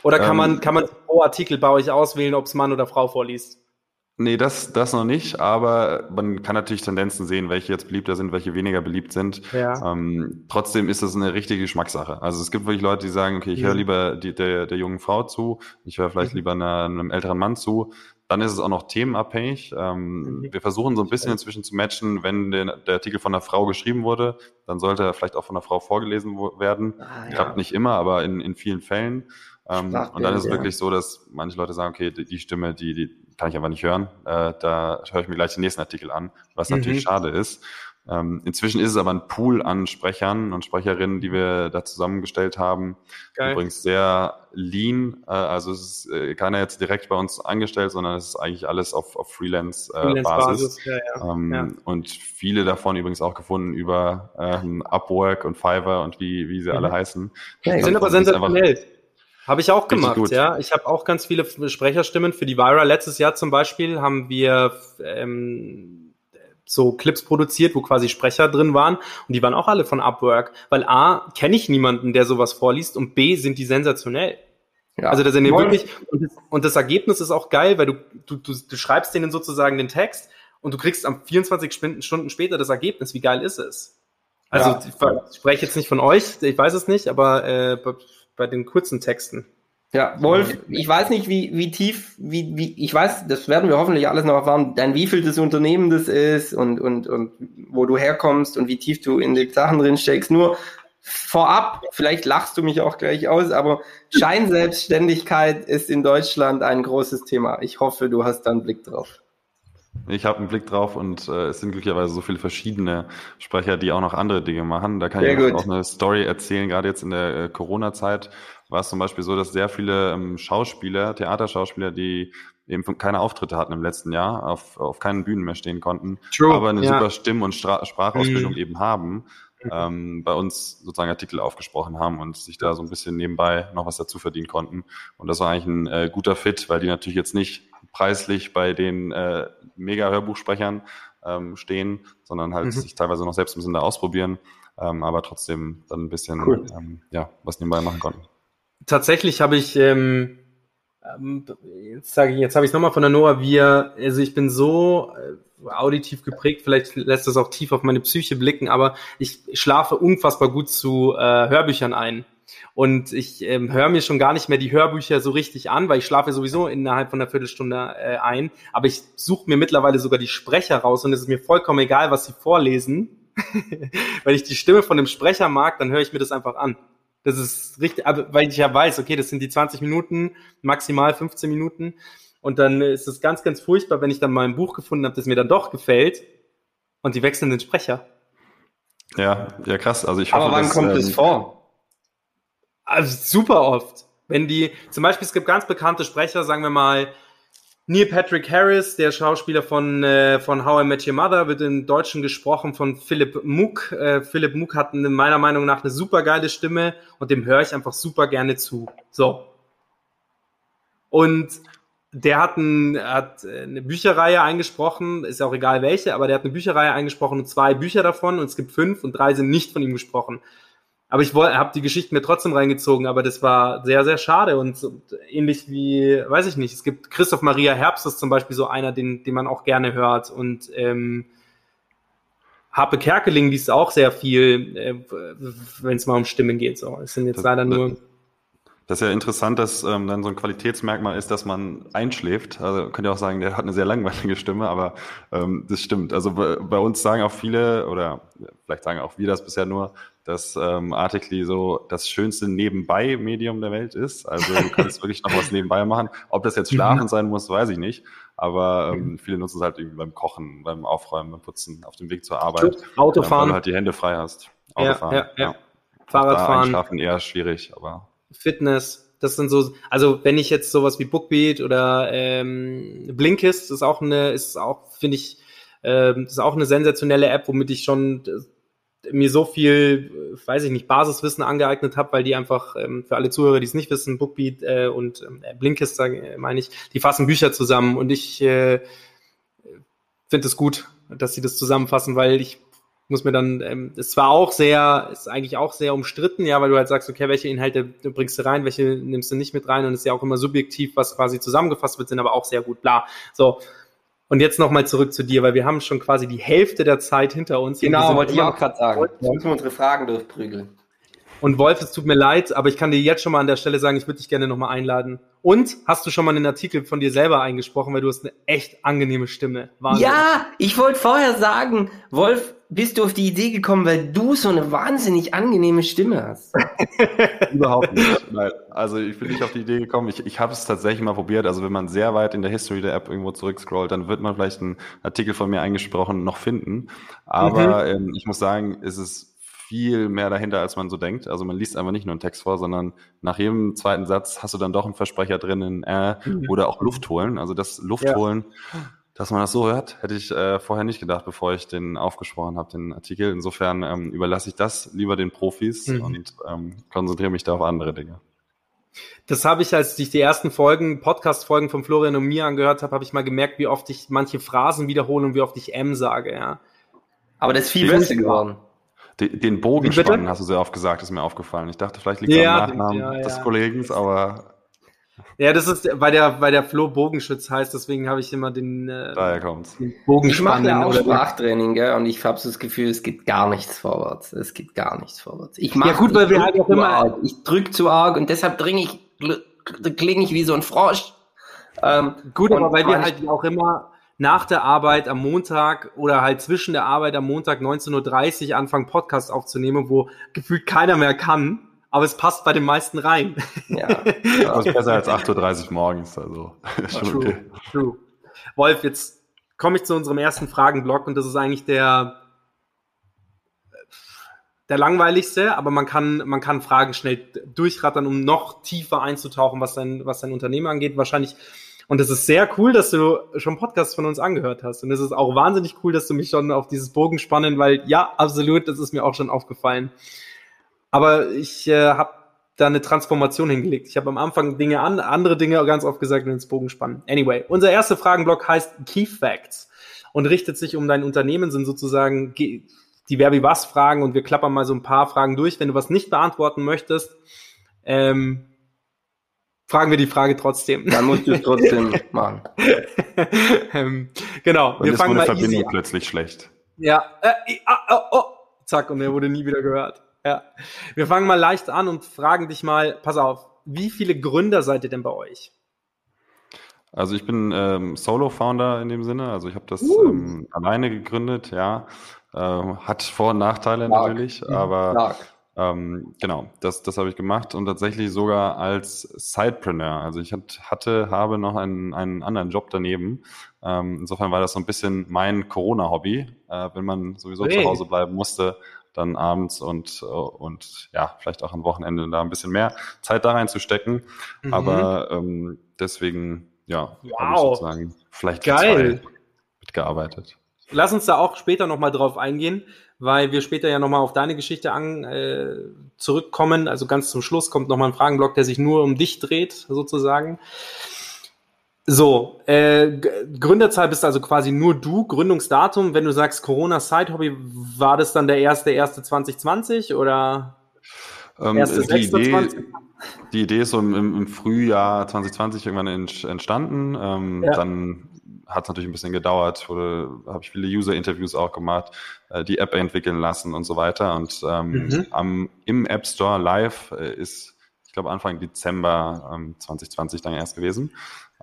Oder kann ähm, man, kann man pro Artikel bei euch auswählen, ob es Mann oder Frau vorliest? Nee, das, das noch nicht, aber man kann natürlich Tendenzen sehen, welche jetzt beliebter sind, welche weniger beliebt sind. Ja. Ähm, trotzdem ist das eine richtige Geschmackssache. Also es gibt wirklich Leute, die sagen, okay, ich mhm. höre lieber die, der, der jungen Frau zu, ich höre vielleicht mhm. lieber einer, einem älteren Mann zu. Dann ist es auch noch themenabhängig. Ähm, mhm. Wir versuchen so ein bisschen inzwischen zu matchen, wenn der, der, Artikel von einer Frau geschrieben wurde, dann sollte er vielleicht auch von einer Frau vorgelesen werden. Ah, ja. Klappt nicht immer, aber in, in vielen Fällen. Ähm, und dann ist es wirklich so, dass manche Leute sagen, okay, die, die Stimme, die, die kann ich einfach nicht hören. Äh, da höre ich mir gleich den nächsten Artikel an, was mhm. natürlich schade ist. Ähm, inzwischen ist es aber ein Pool an Sprechern und Sprecherinnen, die wir da zusammengestellt haben. Geil. Übrigens sehr lean. Äh, also es ist äh, keiner jetzt direkt bei uns angestellt, sondern es ist eigentlich alles auf, auf Freelance-Basis. Äh, Basis. Ja, ja. Ähm, ja. Und viele davon übrigens auch gefunden über ähm, Upwork und Fiverr und wie, wie sie mhm. alle heißen. Ja, sind aber sensationell. Habe ich auch gemacht, ja. Ich habe auch ganz viele Sprecherstimmen. Für die Vira letztes Jahr zum Beispiel haben wir ähm, so Clips produziert, wo quasi Sprecher drin waren und die waren auch alle von Upwork, weil A, kenne ich niemanden, der sowas vorliest und B, sind die sensationell. Ja. Also, dass er den wirklich, und das, und das, Ergebnis ist auch geil, weil du, du, du, du schreibst denen sozusagen den Text und du kriegst am 24 Stunden später das Ergebnis. Wie geil ist es? Also, ja. ich spreche jetzt nicht von euch, ich weiß es nicht, aber äh, bei, bei den kurzen Texten. Ja, Wolf, ich weiß nicht, wie, wie tief, wie, wie, ich weiß, das werden wir hoffentlich alles noch erfahren, dein wie viel das Unternehmen das ist und, und, und wo du herkommst und wie tief du in die Sachen drin steckst. Nur vorab, vielleicht lachst du mich auch gleich aus, aber Scheinselbstständigkeit ist in Deutschland ein großes Thema. Ich hoffe, du hast da einen Blick drauf. Ich habe einen Blick drauf und äh, es sind glücklicherweise so viele verschiedene Sprecher, die auch noch andere Dinge machen. Da kann Sehr ich auch eine Story erzählen, gerade jetzt in der äh, Corona-Zeit war es zum Beispiel so, dass sehr viele ähm, Schauspieler, Theaterschauspieler, die eben keine Auftritte hatten im letzten Jahr, auf, auf keinen Bühnen mehr stehen konnten, True, aber eine ja. super Stimm- und Stra Sprachausbildung mhm. eben haben, mhm. ähm, bei uns sozusagen Artikel aufgesprochen haben und sich da so ein bisschen nebenbei noch was dazu verdienen konnten. Und das war eigentlich ein äh, guter Fit, weil die natürlich jetzt nicht preislich bei den äh, Mega-Hörbuchsprechern ähm, stehen, sondern halt mhm. sich teilweise noch selbst ein bisschen da ausprobieren, ähm, aber trotzdem dann ein bisschen cool. ähm, ja, was nebenbei machen konnten tatsächlich habe ich, ähm, ähm, jetzt sage ich, jetzt habe ich es nochmal von der Noah, wir, also ich bin so äh, auditiv geprägt, vielleicht lässt das auch tief auf meine Psyche blicken, aber ich schlafe unfassbar gut zu äh, Hörbüchern ein. Und ich ähm, höre mir schon gar nicht mehr die Hörbücher so richtig an, weil ich schlafe sowieso innerhalb von einer Viertelstunde äh, ein. Aber ich suche mir mittlerweile sogar die Sprecher raus und es ist mir vollkommen egal, was sie vorlesen. Wenn ich die Stimme von dem Sprecher mag, dann höre ich mir das einfach an. Das ist richtig, aber weil ich ja weiß, okay, das sind die 20 Minuten, maximal 15 Minuten. Und dann ist es ganz, ganz furchtbar, wenn ich dann mal ein Buch gefunden habe, das mir dann doch gefällt und die wechseln den Sprecher. Ja, ja, krass. Also ich hoffe, Aber wann dass, kommt ähm, es vor? Also super oft. Wenn die, zum Beispiel, es gibt ganz bekannte Sprecher, sagen wir mal, Neil Patrick Harris, der Schauspieler von, äh, von How I Met Your Mother, wird im Deutschen gesprochen von Philipp Muck. Äh, Philipp Muck hat eine, meiner Meinung nach eine super geile Stimme und dem höre ich einfach super gerne zu. So. Und der hat, ein, hat eine Bücherreihe eingesprochen, ist auch egal welche, aber der hat eine Bücherreihe eingesprochen und zwei Bücher davon und es gibt fünf und drei sind nicht von ihm gesprochen. Aber ich habe die Geschichten mir trotzdem reingezogen, aber das war sehr, sehr schade und, und ähnlich wie, weiß ich nicht, es gibt Christoph Maria Herbst ist zum Beispiel so einer, den, den man auch gerne hört und ähm, Harpe Kerkeling liest auch sehr viel, äh, wenn es mal um Stimmen geht. So, es sind jetzt das, leider nur das ist ja interessant, dass ähm, dann so ein Qualitätsmerkmal ist, dass man einschläft. Also könnt ihr auch sagen, der hat eine sehr langweilige Stimme, aber ähm, das stimmt. Also bei, bei uns sagen auch viele, oder vielleicht sagen auch wir das bisher nur, dass ähm, Articly so das schönste Nebenbei-Medium der Welt ist. Also du kannst wirklich noch was nebenbei machen. Ob das jetzt Schlafen sein muss, weiß ich nicht. Aber ähm, viele nutzen es halt irgendwie beim Kochen, beim Aufräumen, beim Putzen, auf dem Weg zur Arbeit. Autofahren. Weil du halt die Hände frei hast. Autofahren. Ja, ja, ja. ja. Fahrradfahren. Einschlafen eher schwierig, aber Fitness. Das sind so, also wenn ich jetzt sowas wie Bookbeat oder ähm, Blinkist ist auch eine, ist auch, finde ich, ähm, ist auch eine sensationelle App, womit ich schon äh, mir so viel, weiß ich nicht, Basiswissen angeeignet habe, weil die einfach ähm, für alle Zuhörer, die es nicht wissen, Bookbeat äh, und äh, Blinkist, sage meine ich, die fassen Bücher zusammen und ich äh, finde es gut, dass sie das zusammenfassen, weil ich muss mir dann, ähm, es zwar auch sehr, ist eigentlich auch sehr umstritten, ja, weil du halt sagst, okay, welche Inhalte bringst du rein, welche nimmst du nicht mit rein und es ist ja auch immer subjektiv, was quasi zusammengefasst wird, sind aber auch sehr gut, bla. So. Und jetzt nochmal zurück zu dir, weil wir haben schon quasi die Hälfte der Zeit hinter uns. Genau, wollte ich auch gerade sagen. Jetzt müssen wir unsere Fragen durchprügeln. Und Wolf, es tut mir leid, aber ich kann dir jetzt schon mal an der Stelle sagen, ich würde dich gerne nochmal einladen. Und hast du schon mal einen Artikel von dir selber eingesprochen, weil du hast eine echt angenehme Stimme. Wahnsinn. Ja, ich wollte vorher sagen, Wolf, bist du auf die Idee gekommen, weil du so eine wahnsinnig angenehme Stimme hast? Überhaupt nicht. Nein. Also ich bin nicht auf die Idee gekommen. Ich, ich habe es tatsächlich mal probiert. Also wenn man sehr weit in der History der App irgendwo zurückscrollt, dann wird man vielleicht einen Artikel von mir eingesprochen noch finden. Aber mhm. ähm, ich muss sagen, es ist viel mehr dahinter, als man so denkt. Also man liest einfach nicht nur einen Text vor, sondern nach jedem zweiten Satz hast du dann doch einen Versprecher drin in äh, mhm. oder auch Luft holen. Also das Luft ja. holen dass man das so hört, hätte ich äh, vorher nicht gedacht, bevor ich den aufgesprochen habe, den Artikel. Insofern ähm, überlasse ich das lieber den Profis mhm. und ähm, konzentriere mich da auf andere Dinge. Das habe ich, als ich die ersten Folgen, Podcast-Folgen von Florian und mir angehört habe, habe ich mal gemerkt, wie oft ich manche Phrasen wiederhole und wie oft ich M sage, ja. Aber das ist viel besser geworden. Den, den Bogen spannen, hast du sehr oft gesagt, ist mir aufgefallen. Ich dachte, vielleicht liegt es ja, am Nachnamen ja, ja. des Kollegen, aber Ja, das ist, weil der, weil der Flo Bogenschütz heißt, deswegen habe ich immer den, äh, Daher kommt's. den Ich mache Bogenspannen. ja auch oder- Sprachtraining, gell? und ich habe so das Gefühl, es geht gar nichts vorwärts. Es geht gar nichts vorwärts. Ich mach, Ja, gut, weil ich wir halt auch immer- Arg. Ich drück zu arg und deshalb dringe ich, klinge ich wie so ein Frosch. Ähm, Gut, aber weil wir halt auch immer nach der Arbeit am Montag oder halt zwischen der Arbeit am Montag 19.30 Uhr anfangen, Podcast aufzunehmen, wo gefühlt keiner mehr kann, aber es passt bei den meisten rein. Ja, Das ist besser als 8.30 Uhr morgens, also schon okay. True. Wolf, jetzt komme ich zu unserem ersten Fragenblock und das ist eigentlich der der langweiligste, aber man kann man kann Fragen schnell durchrattern, um noch tiefer einzutauchen, was dein was dein Unternehmen angeht. Wahrscheinlich und es ist sehr cool, dass du schon Podcasts von uns angehört hast. Und es ist auch wahnsinnig cool, dass du mich schon auf dieses Bogen spannen, weil ja, absolut, das ist mir auch schon aufgefallen. Aber ich äh, habe da eine Transformation hingelegt. Ich habe am Anfang Dinge an, andere Dinge ganz oft gesagt und ins Bogen spannen. Anyway, unser erster Fragenblock heißt Key Facts und richtet sich um dein Unternehmen, sind sozusagen ge- die Wer wie was Fragen und wir klappern mal so ein paar Fragen durch. Wenn du was nicht beantworten möchtest, ähm, fragen wir die Frage trotzdem. dann musst du es trotzdem machen. ähm, genau, Und wir jetzt fangen wurde mal Verbindung easy an. plötzlich schlecht. Ja, äh, ah, oh, oh. zack, und er wurde nie wieder gehört. Ja. Wir fangen mal leicht an und fragen dich mal, pass auf, wie viele Gründer seid ihr denn bei euch? Also ich bin ähm, Solo-Founder in dem Sinne, also ich habe das Uh. ähm, alleine gegründet, ja. Ähm, hat Vor- und Nachteile Stark. natürlich, aber Stark. Ähm, genau, das, das habe ich gemacht und tatsächlich sogar als Sidepreneur. Also ich hat, hatte, habe noch einen, einen anderen Job daneben. Ähm, insofern war das so ein bisschen mein Corona-Hobby, äh, wenn man sowieso Hey. zu Hause bleiben musste, dann abends und, äh, und ja, vielleicht auch am Wochenende da ein bisschen mehr Zeit da reinzustecken. Mhm. Aber ähm, deswegen, ja, habe ich Wow. sozusagen vielleicht Geil. zwei mitgearbeitet. Lass uns da auch später nochmal drauf eingehen, weil wir später ja nochmal auf deine Geschichte an, äh, zurückkommen. Also ganz zum Schluss kommt nochmal ein Fragenblock, der sich nur um dich dreht, sozusagen. So, äh, Gründerzahl bist also quasi nur du. Gründungsdatum, wenn du sagst Corona Side Hobby, war das dann der erste, erste 2020 oder Ähm, erste, die, Idee, 20? die Idee ist so im, im Frühjahr 2020 irgendwann ent- entstanden. Ähm, Ja. Dann hat es natürlich ein bisschen gedauert, wurde, habe ich viele User-Interviews auch gemacht, äh, die App entwickeln lassen und so weiter. Und ähm, Mhm. am, im App Store live äh, ist, ich glaube, Anfang Dezember ähm, 2020 dann erst gewesen.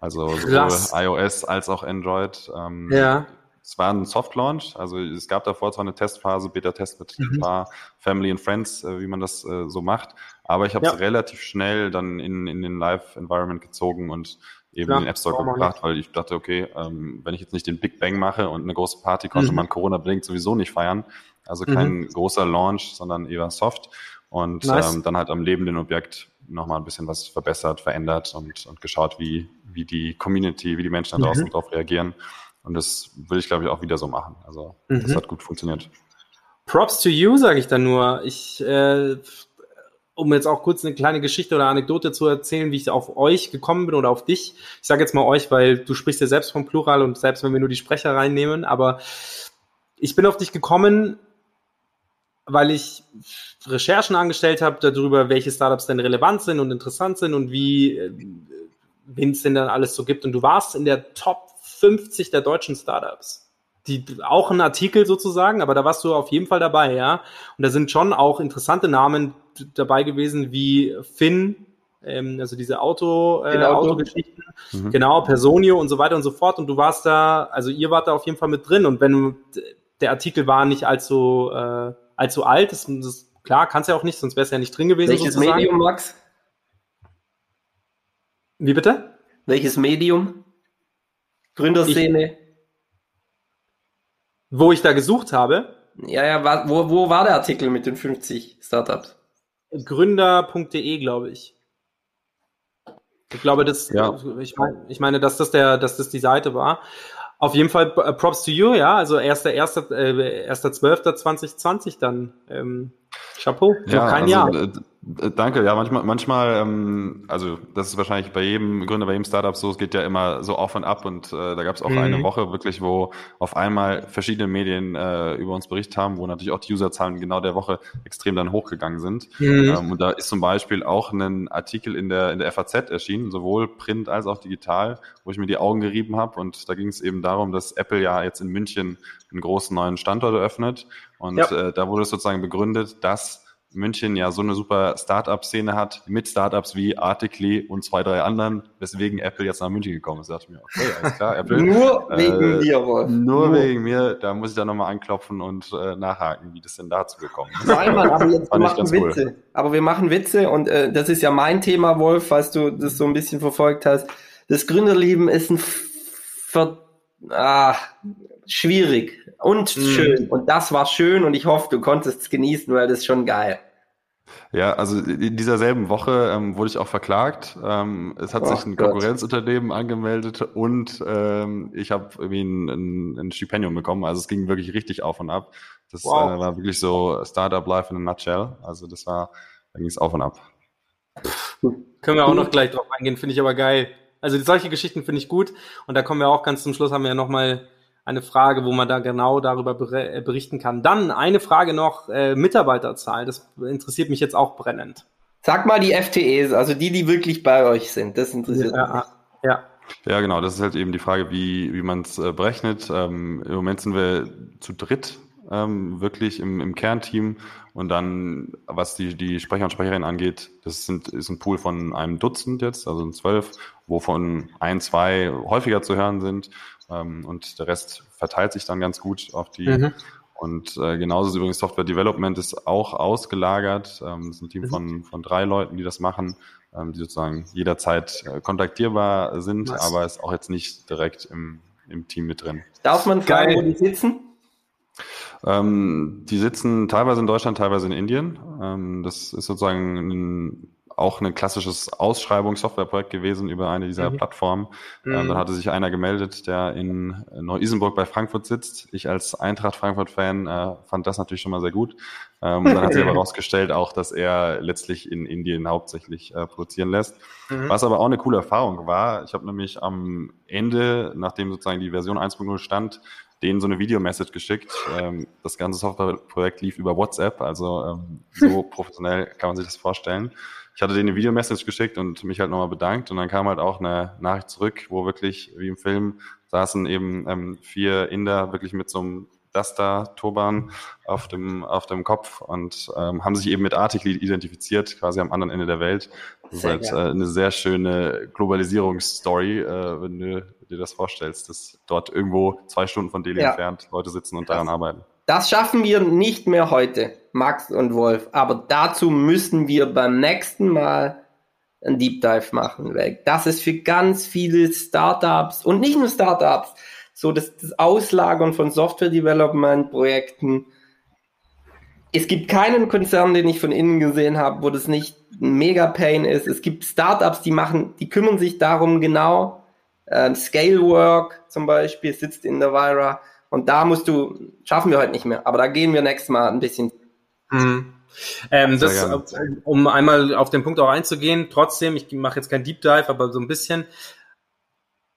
Also Krass. sowohl iOS als auch Android. Ähm, Ja. es war ein Soft Launch, also es gab davor zwar eine Testphase, Beta-Test mit Mhm. ein paar Family and Friends, äh, wie man das äh, so macht, aber ich habe es Ja. relativ schnell dann in, in den Live-Environment gezogen und eben Klar, in den App Store gebracht, weil ich dachte, okay, ähm, wenn ich jetzt nicht den Big Bang mache und eine große Party konnte Mhm. man Corona-bedingt sowieso nicht feiern, also kein großer Launch, sondern eher soft und Nice. ähm, dann halt am lebenden Objekt nochmal ein bisschen was verbessert, verändert und, und geschaut, wie, wie die Community, wie die Menschen da draußen Mhm. darauf reagieren. Und das will ich, glaube ich, auch wieder so machen. Also das Mhm. hat gut funktioniert. Props to you, sage ich dann nur. Ich, äh, um jetzt auch kurz eine kleine Geschichte oder Anekdote zu erzählen, wie ich auf euch gekommen bin oder auf dich. Ich sage jetzt mal euch, weil du sprichst ja selbst vom Plural und selbst wenn wir nur die Sprecher reinnehmen, aber ich bin auf dich gekommen, weil ich Recherchen angestellt habe darüber, welche Startups denn relevant sind und interessant sind und wie äh, wen es denn dann alles so gibt. Und du warst in der Top 50 der deutschen Startups. Die, auch ein Artikel sozusagen, aber da warst du auf jeden Fall dabei, ja. Und da sind schon auch interessante Namen dabei gewesen, wie Finn, ähm, also diese Auto, äh, Finauto. Autogeschichten, Mhm. genau, Personio und so weiter und so fort. Und du warst da, also ihr wart da auf jeden Fall mit drin. Und wenn der Artikel war nicht allzu, äh, allzu alt, das, das klar, kannst ja auch nicht, sonst wär's ja nicht drin gewesen. Welches sozusagen. Medium, Max? Wie bitte? Welches Medium? Gründerszene? Wo ich da gesucht habe, Ja, ja, wo, wo war der Artikel mit den 50 Startups? gründer.de, glaube ich. Ich glaube, das, Ja. ich, meine, ich meine, dass das der, dass das die Seite war. Auf jeden Fall äh, Props to you, ja. Also erster, erster, äh, erster 12.2020 dann. Ähm, Chapeau. Noch kein also, Jahr. Äh, danke, ja, manchmal, manchmal, ähm, also das ist wahrscheinlich bei jedem Gründer, bei jedem Startup so, es geht ja immer so auf und ab und äh, da gab es auch mhm. eine Woche wirklich, wo auf einmal verschiedene Medien äh, über uns berichtet haben, wo natürlich auch die Userzahlen genau der Woche extrem dann hochgegangen sind. Mhm. Ähm, und da ist zum Beispiel auch ein Artikel in der, in der FAZ erschienen, sowohl print als auch digital, wo ich mir die Augen gerieben habe und da ging es eben darum, dass Apple ja jetzt in München einen großen neuen Standort eröffnet und ja. äh, da wurde es sozusagen begründet, dass München ja so eine super Startup-Szene hat, mit Startups wie Articly und zwei, drei anderen, weswegen Apple jetzt nach München gekommen ist. Da dachte ich mir, okay, alles klar, Apple. nur äh, wegen mir, Wolf. Nur, nur, wegen mir, da muss ich dann nochmal anklopfen und äh, nachhaken, wie das denn dazu gekommen ist. Nein, Mann, aber jetzt wir machen Witze. Cool. Aber wir machen Witze und äh, das ist ja mein Thema, Wolf, falls du das so ein bisschen verfolgt hast. Das Gründerleben ist ein ver ah, schwierig und mhm. schön. Und das war schön und ich hoffe, du konntest es genießen, weil das ist schon geil. Ja, also in dieser selben Woche ähm, wurde ich auch verklagt. Ähm, es hat oh, sich ein Gott. Konkurrenzunternehmen angemeldet und ähm, ich habe irgendwie ein, ein, ein, Stipendium bekommen. Also es ging wirklich richtig auf und ab. Das wow. äh, war wirklich so Startup Life in a Nutshell. Also das war, da ging es auf und ab. Können wir auch noch gleich drauf eingehen, finde ich aber geil. Also solche Geschichten finde ich gut. Und da kommen wir auch ganz zum Schluss, haben wir ja nochmal eine Frage, wo man da genau darüber äh, berichten kann. Dann eine Frage noch, äh, Mitarbeiterzahl, das interessiert mich jetzt auch brennend. Sag mal die FTEs, also die, die wirklich bei euch sind, das interessiert ja, mich. Ja. Ja, genau, das ist halt eben die Frage, wie, wie man es äh, berechnet. Ähm, Im Moment sind wir zu dritt ähm, wirklich im, im Kernteam und dann, was die, die Sprecher und Sprecherinnen angeht, das sind, ist ein Pool von einem Dutzend jetzt, also zwölf, wovon ein, zwei häufiger zu hören sind ähm, und der Rest verteilt sich dann ganz gut auf die. Mhm. Und äh, genauso ist übrigens Software Development ist auch ausgelagert. Ähm, das ist ein Team mhm. von, von drei Leuten, die das machen, ähm, die sozusagen jederzeit äh, kontaktierbar sind, Was? aber ist auch jetzt nicht direkt im, im Team mit drin. Darf man fragen, wo die sitzen? Ähm, die sitzen teilweise in Deutschland, teilweise in Indien. Ähm, das ist sozusagen ein auch ein klassisches Ausschreibungssoftwareprojekt gewesen über eine dieser mhm. Plattformen. Mhm. Ähm, dann hatte sich einer gemeldet, der in Neu-Isenburg bei Frankfurt sitzt. Ich als Eintracht Frankfurt-Fan äh, fand das natürlich schon mal sehr gut. Ähm, dann hat sich aber herausgestellt auch, dass er letztlich in Indien hauptsächlich äh, produzieren lässt. Mhm. Was aber auch eine coole Erfahrung war. Ich habe nämlich am Ende, nachdem sozusagen die Version 1.0 stand, denen so eine Videomessage geschickt. Ähm, das ganze Softwareprojekt lief über WhatsApp, also ähm, so professionell kann man sich das vorstellen ich hatte denen eine Videomessage geschickt und mich halt nochmal bedankt und dann kam halt auch eine Nachricht zurück, wo wirklich, wie im Film, saßen eben ähm, vier Inder wirklich mit so einem Duster-Turban auf dem, auf dem Kopf und ähm, haben sich eben mit Artikel identifiziert, quasi am anderen Ende der Welt. Das sehr ist halt äh, eine sehr schöne Globalisierungsstory, äh, wenn du dir das vorstellst, dass dort irgendwo zwei Stunden von Delhi ja. entfernt Leute sitzen und daran arbeiten. Das schaffen wir nicht mehr heute, Max und Wolf. Aber dazu müssen wir beim nächsten Mal ein Deep Dive machen. Weil das ist für ganz viele Startups und nicht nur Startups, so das, das Auslagern von Software Development Projekten. Es gibt keinen Konzern, den ich von innen gesehen habe, wo das nicht ein Mega Pain ist. Es gibt Startups, die machen, die kümmern sich darum genau. Äh, Scalework zum Beispiel sitzt in der Vira und da musst du, schaffen wir heute nicht mehr, aber da gehen wir nächstes Mal ein bisschen. Mhm. Ähm, das, um einmal auf den Punkt auch einzugehen, trotzdem, ich mache jetzt kein Deep Dive, aber so ein bisschen.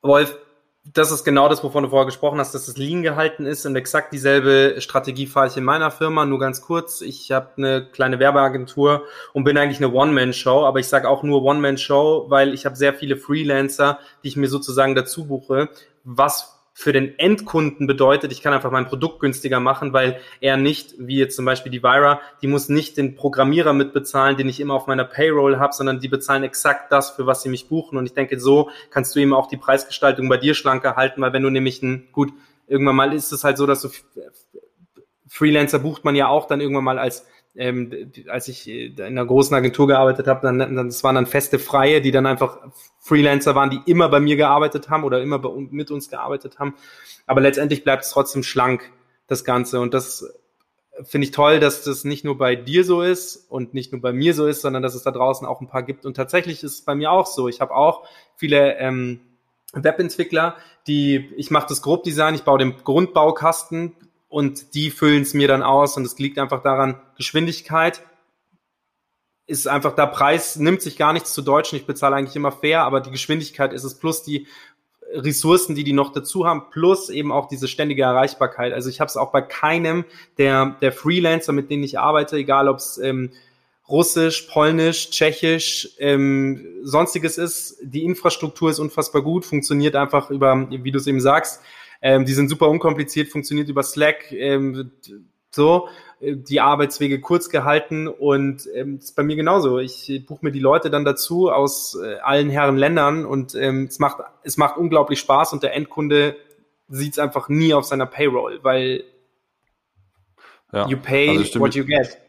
Wolf, das ist genau das, wovon du vorher gesprochen hast, dass es lean gehalten ist und exakt dieselbe Strategie fahre ich in meiner Firma. Nur ganz kurz, ich habe eine kleine Werbeagentur und bin eigentlich eine One-Man-Show, aber ich sage auch nur One-Man-Show, weil ich habe sehr viele Freelancer, die ich mir sozusagen dazu buche, was für den Endkunden bedeutet, ich kann einfach mein Produkt günstiger machen, weil er nicht, wie jetzt zum Beispiel die Vira, die muss nicht den Programmierer mitbezahlen, den ich immer auf meiner Payroll habe, sondern die bezahlen exakt das, für was sie mich buchen. Und ich denke, so kannst du eben auch die Preisgestaltung bei dir schlanker halten, weil wenn du nämlich ein, gut, irgendwann mal ist es halt so, dass du Freelancer bucht man ja auch dann irgendwann mal als ähm, als ich äh, in einer großen Agentur gearbeitet habe, dann, dann das waren dann feste Freie, die dann einfach Freelancer waren, die immer bei mir gearbeitet haben oder immer bei, mit uns gearbeitet haben. Aber letztendlich bleibt es trotzdem schlank, das Ganze. Und das finde ich toll, dass das nicht nur bei dir so ist und nicht nur bei mir so ist, sondern dass es da draußen auch ein paar gibt. Und tatsächlich ist es bei mir auch so. Ich habe auch viele ähm, Webentwickler, die, ich mache das Grobdesign, ich baue den Grundbaukasten, und die füllen es mir dann aus und es liegt einfach daran, Geschwindigkeit, ist einfach der Preis, nimmt sich gar nichts zu Deutschen. Ich bezahle eigentlich immer fair, aber die Geschwindigkeit ist es plus die Ressourcen, die die noch dazu haben, plus eben auch diese ständige Erreichbarkeit. Also ich habe es auch bei keinem der, der Freelancer, mit denen ich arbeite, egal ob es ähm, Russisch, Polnisch, Tschechisch, ähm, sonstiges ist. Die Infrastruktur ist unfassbar gut, funktioniert einfach über, wie du es eben sagst, ähm, die sind super unkompliziert, funktioniert über Slack, ähm, so, äh, die Arbeitswege kurz gehalten und ähm, ist bei mir genauso. Ich buche mir die Leute dann dazu aus äh, allen Herren Ländern und ähm, es macht es macht unglaublich Spaß und der Endkunde sieht es einfach nie auf seiner Payroll, weil ja, you pay also what you get.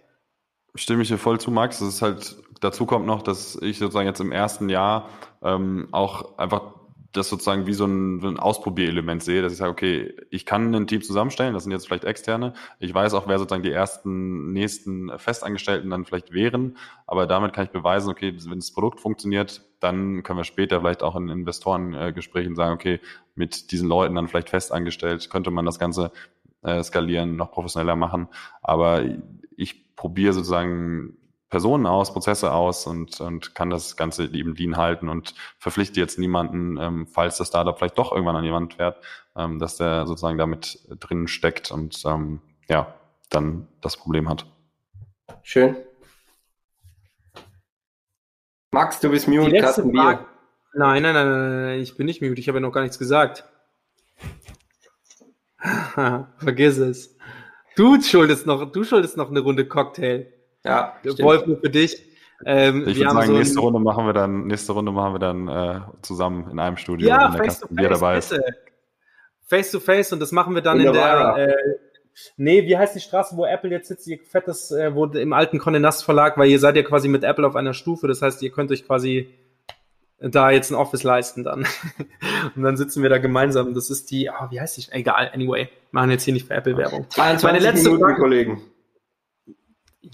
Stimme ich dir voll zu, Max. Das ist halt, dazu kommt noch, dass ich sozusagen jetzt im ersten Jahr ähm, auch einfach das sozusagen wie so ein, ein Ausprobierelement sehe, dass ich sage, okay, ich kann ein Team zusammenstellen, das sind jetzt vielleicht externe. Ich weiß auch, wer sozusagen die ersten nächsten Festangestellten dann vielleicht wären, aber damit kann ich beweisen, okay, wenn das Produkt funktioniert, dann können wir später vielleicht auch in Investorengesprächen sagen, okay, mit diesen Leuten dann vielleicht festangestellt, könnte man das Ganze äh, skalieren, noch professioneller machen. Aber ich probiere sozusagen Personen aus, Prozesse aus und, und kann das Ganze eben lean halten und verpflichte jetzt niemanden, ähm, falls das Startup vielleicht doch irgendwann an jemand fährt, ähm, dass der sozusagen damit drin steckt und ähm, ja, dann das Problem hat. Schön. Max, du bist mute, Carsten Bier. Nein, nein, nein, nein, ich bin nicht mute, ich habe ja noch gar nichts gesagt. Vergiss es. Du schuldest noch, du schuldest noch eine Runde Cocktail. Ja, Wolf, nur für dich. Ähm, ich würde sagen, so nächste Runde machen wir dann, nächste Runde machen wir dann äh, zusammen in einem Studio, ja, wenn face to face, dabei ist. Face to face und das machen wir dann in, in der, äh, nee, wie heißt die Straße, wo Apple jetzt sitzt, ihr fettes, äh, wo im alten Condé Nast Verlag, weil ihr seid ja quasi mit Apple auf einer Stufe, das heißt, ihr könnt euch quasi da jetzt ein Office leisten dann. und dann sitzen wir da gemeinsam. Das ist die, oh, wie heißt die? Egal, anyway. Machen jetzt hier nicht für Apple Werbung. Meine letzte Minuten, Frage, Kollegen.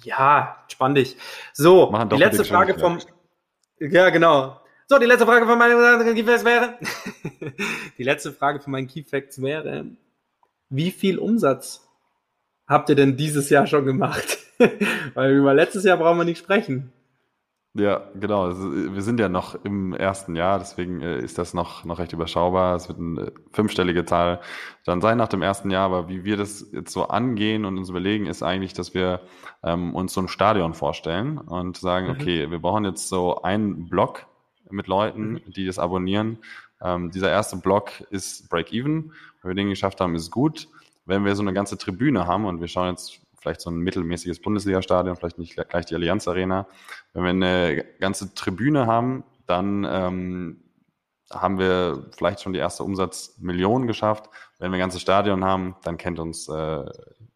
Ja, spann dich. So, die letzte Frage vom, ja, genau. So, die letzte Frage von meinen Key Facts wäre, die letzte Frage von meinen Key Facts wäre, wie viel Umsatz habt ihr denn dieses Jahr schon gemacht? Weil über letztes Jahr brauchen wir nicht sprechen. Ja, genau. Wir sind ja noch im ersten Jahr, deswegen äh, ist das noch, noch recht überschaubar. Es wird eine fünfstellige Zahl dann sein nach dem ersten Jahr. Aber wie wir das jetzt so angehen und uns überlegen, ist eigentlich, dass wir ähm, uns so ein Stadion vorstellen und sagen, mhm. okay, wir brauchen jetzt so einen Block mit Leuten, mhm. die das abonnieren. Ähm, dieser erste Block ist Break-Even. Wenn wir den geschafft haben, ist gut. Wenn wir so eine ganze Tribüne haben und wir schauen jetzt vielleicht so ein mittelmäßiges Bundesliga-Stadion, vielleicht nicht gleich die Allianz Arena. Wenn wir eine ganze Tribüne haben, dann ähm, haben wir vielleicht schon die erste Umsatzmillion geschafft. Wenn wir ein ganzes Stadion haben, dann kennt uns, äh,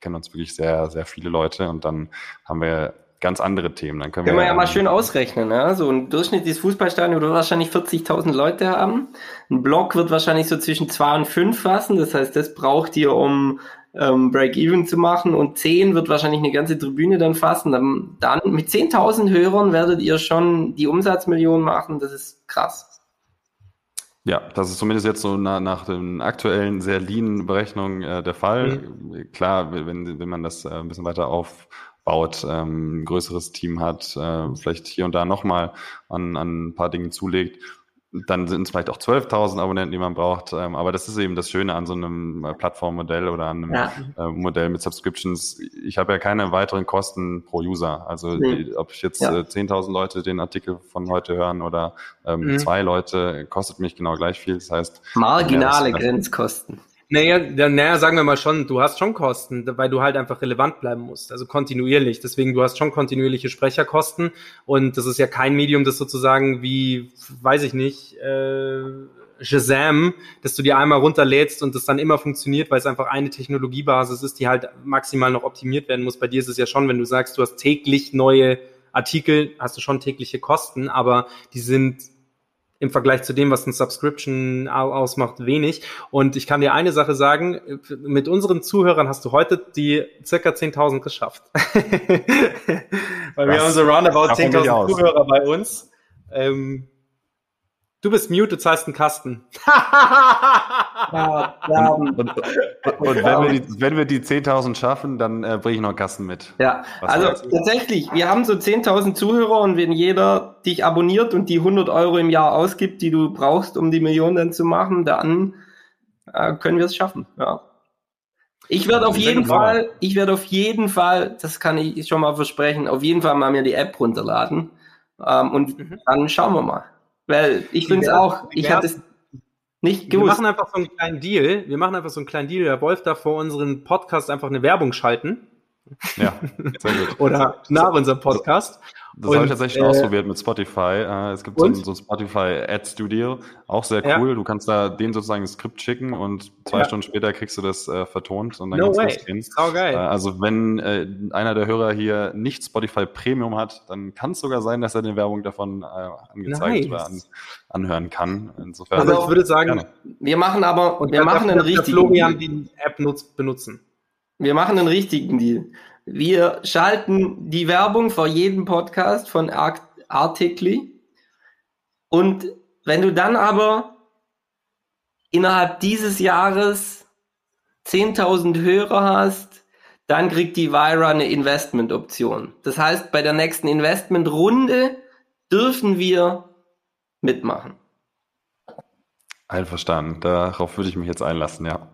kennen uns wirklich sehr, sehr viele Leute und dann haben wir ganz andere Themen. Dann können, können wir, wir ja mal schön ausrechnen. Ne? So ein durchschnittliches Fußballstadion wird wahrscheinlich 40.000 Leute haben. Ein Block wird wahrscheinlich so zwischen zwei und fünf fassen. Das heißt, das braucht ihr, um ähm, Break-Even zu machen und 10 wird wahrscheinlich eine ganze Tribüne dann fassen. Dann, dann mit 10.000 Hörern werdet ihr schon die Umsatzmillionen machen. Das ist krass. Ja, das ist zumindest jetzt so nach, nach den aktuellen sehr lean Berechnungen äh, der Fall. Mhm. Klar, wenn, wenn man das äh, ein bisschen weiter aufbaut, ähm, ein größeres Team hat, äh, vielleicht hier und da nochmal an, an ein paar Dingen zulegt, dann sind es vielleicht auch 12.000 Abonnenten, die man braucht. Ähm, aber das ist eben das Schöne an so einem äh, Plattformmodell oder an einem ja. äh, Modell mit Subscriptions. Ich habe ja keine weiteren Kosten pro User. Also nee. die, ob ich jetzt ja. äh, 10.000 Leute den Artikel von heute hören oder ähm, mhm. zwei Leute, kostet mich genau gleich viel. Das heißt marginale Grenzkosten. Naja, naja, sagen wir mal schon, du hast schon Kosten, weil du halt einfach relevant bleiben musst, also kontinuierlich. Deswegen, du hast schon kontinuierliche Sprecherkosten und das ist ja kein Medium, das sozusagen wie, weiß ich nicht, äh, Shazam, dass du dir einmal runterlädst und das dann immer funktioniert, weil es einfach eine Technologiebasis ist, die halt maximal noch optimiert werden muss. Bei dir ist es ja schon, wenn du sagst, du hast täglich neue Artikel, hast du schon tägliche Kosten, aber die sind im Vergleich zu dem, was ein Subscription ausmacht, wenig. Und ich kann dir eine Sache sagen, mit unseren Zuhörern hast du heute die circa 10.000 geschafft. Weil wir haben so roundabout 10.000 Zuhörer bei uns. Ähm, du bist mute, du zahlst einen Kasten. Und, und, und wenn, wir die, wenn wir die 10.000 schaffen, dann äh, bringe ich noch einen Kasten mit. Ja, Was also tatsächlich, wir haben so 10.000 Zuhörer und wenn jeder dich abonniert und die 100 Euro im Jahr ausgibt, die du brauchst, um die Millionen dann zu machen, dann äh, können wir es schaffen. Ja. Ich werde auf jeden Fall, ich werde auf jeden Fall, das kann ich schon mal versprechen, auf jeden Fall mal mir die App runterladen ähm, und mhm. dann schauen wir mal. Weil ich finde es auch, ich hatte es nicht gewusst. Wir machen einfach so einen kleinen Deal. Wir machen einfach so einen kleinen Deal. Der Wolf darf vor unseren Podcast einfach eine Werbung schalten. Ja, sehr gut. Oder nach unserem Podcast. Das habe ich tatsächlich schon äh, ausprobiert mit Spotify. Äh, es gibt so ein, so ein, Spotify Ad Studio, auch sehr cool. Ja. Du kannst da den sozusagen ein Skript schicken und zwei ja. Stunden später kriegst du das äh, vertont und dann no kannst du losgehen. Oh, geil. Äh, also wenn äh, einer der Hörer hier nicht Spotify Premium hat, dann kann es sogar sein, dass er eine Werbung davon äh, angezeigt nice. oder an, anhören kann. Insofern. Also ich würde sagen, gerne. wir machen aber, und wir machen einen richtigen Florian die App nutzt, benutzen. Wir machen einen richtigen Deal. Wir schalten die Werbung vor jedem Podcast von Articly. Und wenn du dann aber innerhalb dieses Jahres 10.000 Hörer hast, dann kriegt die Vira eine Investment-Option. Das heißt, bei der nächsten Investment-Runde dürfen wir mitmachen. Einverstanden. Darauf würde ich mich jetzt einlassen, ja.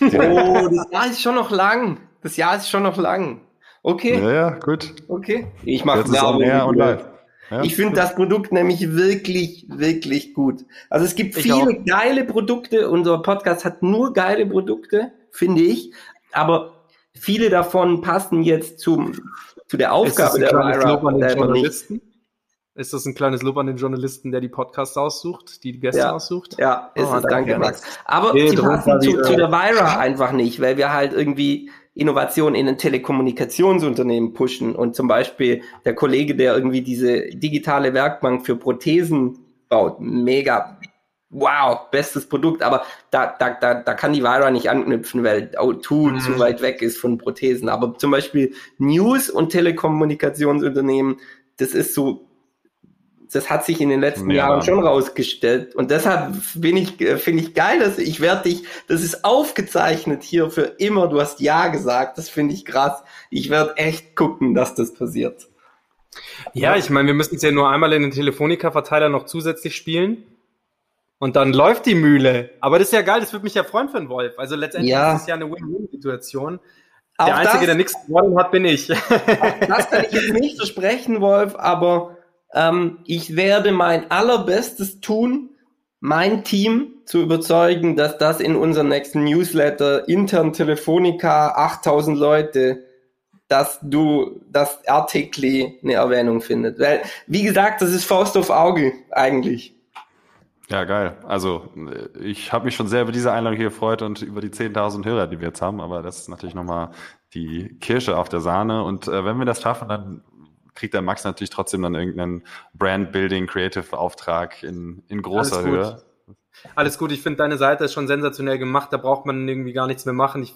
Oh, das Jahr ist schon noch lang. Das Jahr ist schon noch lang. Okay. Ja, ja, gut. Okay. Ich mache Werbung. Ja, ich finde das Produkt nämlich wirklich, wirklich gut. Also es gibt ich viele auch. geile Produkte. Unser Podcast hat nur geile Produkte, finde ich. Aber viele davon passen jetzt zum, zu der Aufgabe der Myra nicht. Ist das ein kleines Lob an den Journalisten, der die Podcasts aussucht, die, die Gäste ja, aussucht? Ja, ist oh, es, danke, Max. Aber nee, sie passen zu, zu der Vira einfach nicht, weil wir halt irgendwie Innovation in ein Telekommunikationsunternehmen pushen und zum Beispiel der Kollege, der irgendwie diese digitale Werkbank für Prothesen baut, mega, wow, bestes Produkt, aber da, da, da, da kann die Vira nicht anknüpfen, weil O2 mhm. zu weit weg ist von Prothesen. Aber zum Beispiel News und Telekommunikationsunternehmen, das ist so das hat sich in den letzten ja. Jahren schon rausgestellt. Und deshalb bin ich, äh, finde ich geil, dass ich werde dich, das ist aufgezeichnet hier für immer. Du hast Ja gesagt. Das finde ich krass. Ich werde echt gucken, dass das passiert. Ja, ich meine, wir müssen es ja nur einmal in den Telefonica-Verteiler noch zusätzlich spielen. Und dann läuft die Mühle. Aber das ist ja geil, das würde mich ja freuen für einen Wolf. Also letztendlich ja. ist es ja eine Win-Win-Situation. Der Einzige, das, der nichts gewonnen hat, bin ich. Das kann ich jetzt nicht versprechen, Wolf, aber ähm, ich werde mein allerbestes tun, mein Team zu überzeugen, dass das in unserem nächsten Newsletter intern Telefonica 8000 Leute, dass du das Artikel eine Erwähnung findet. Weil, wie gesagt, das ist Faust auf Auge eigentlich. Ja, geil. Also ich habe mich schon sehr über diese Einladung hier gefreut und über die 10.000 Hörer, die wir jetzt haben. Aber das ist natürlich nochmal die Kirsche auf der Sahne. Und äh, wenn wir das schaffen, dann kriegt der Max natürlich trotzdem dann irgendeinen Brand-Building, Creative-Auftrag in, in großer Alles Höhe. Alles gut, ich finde, deine Seite ist schon sensationell gemacht, da braucht man irgendwie gar nichts mehr machen. Ich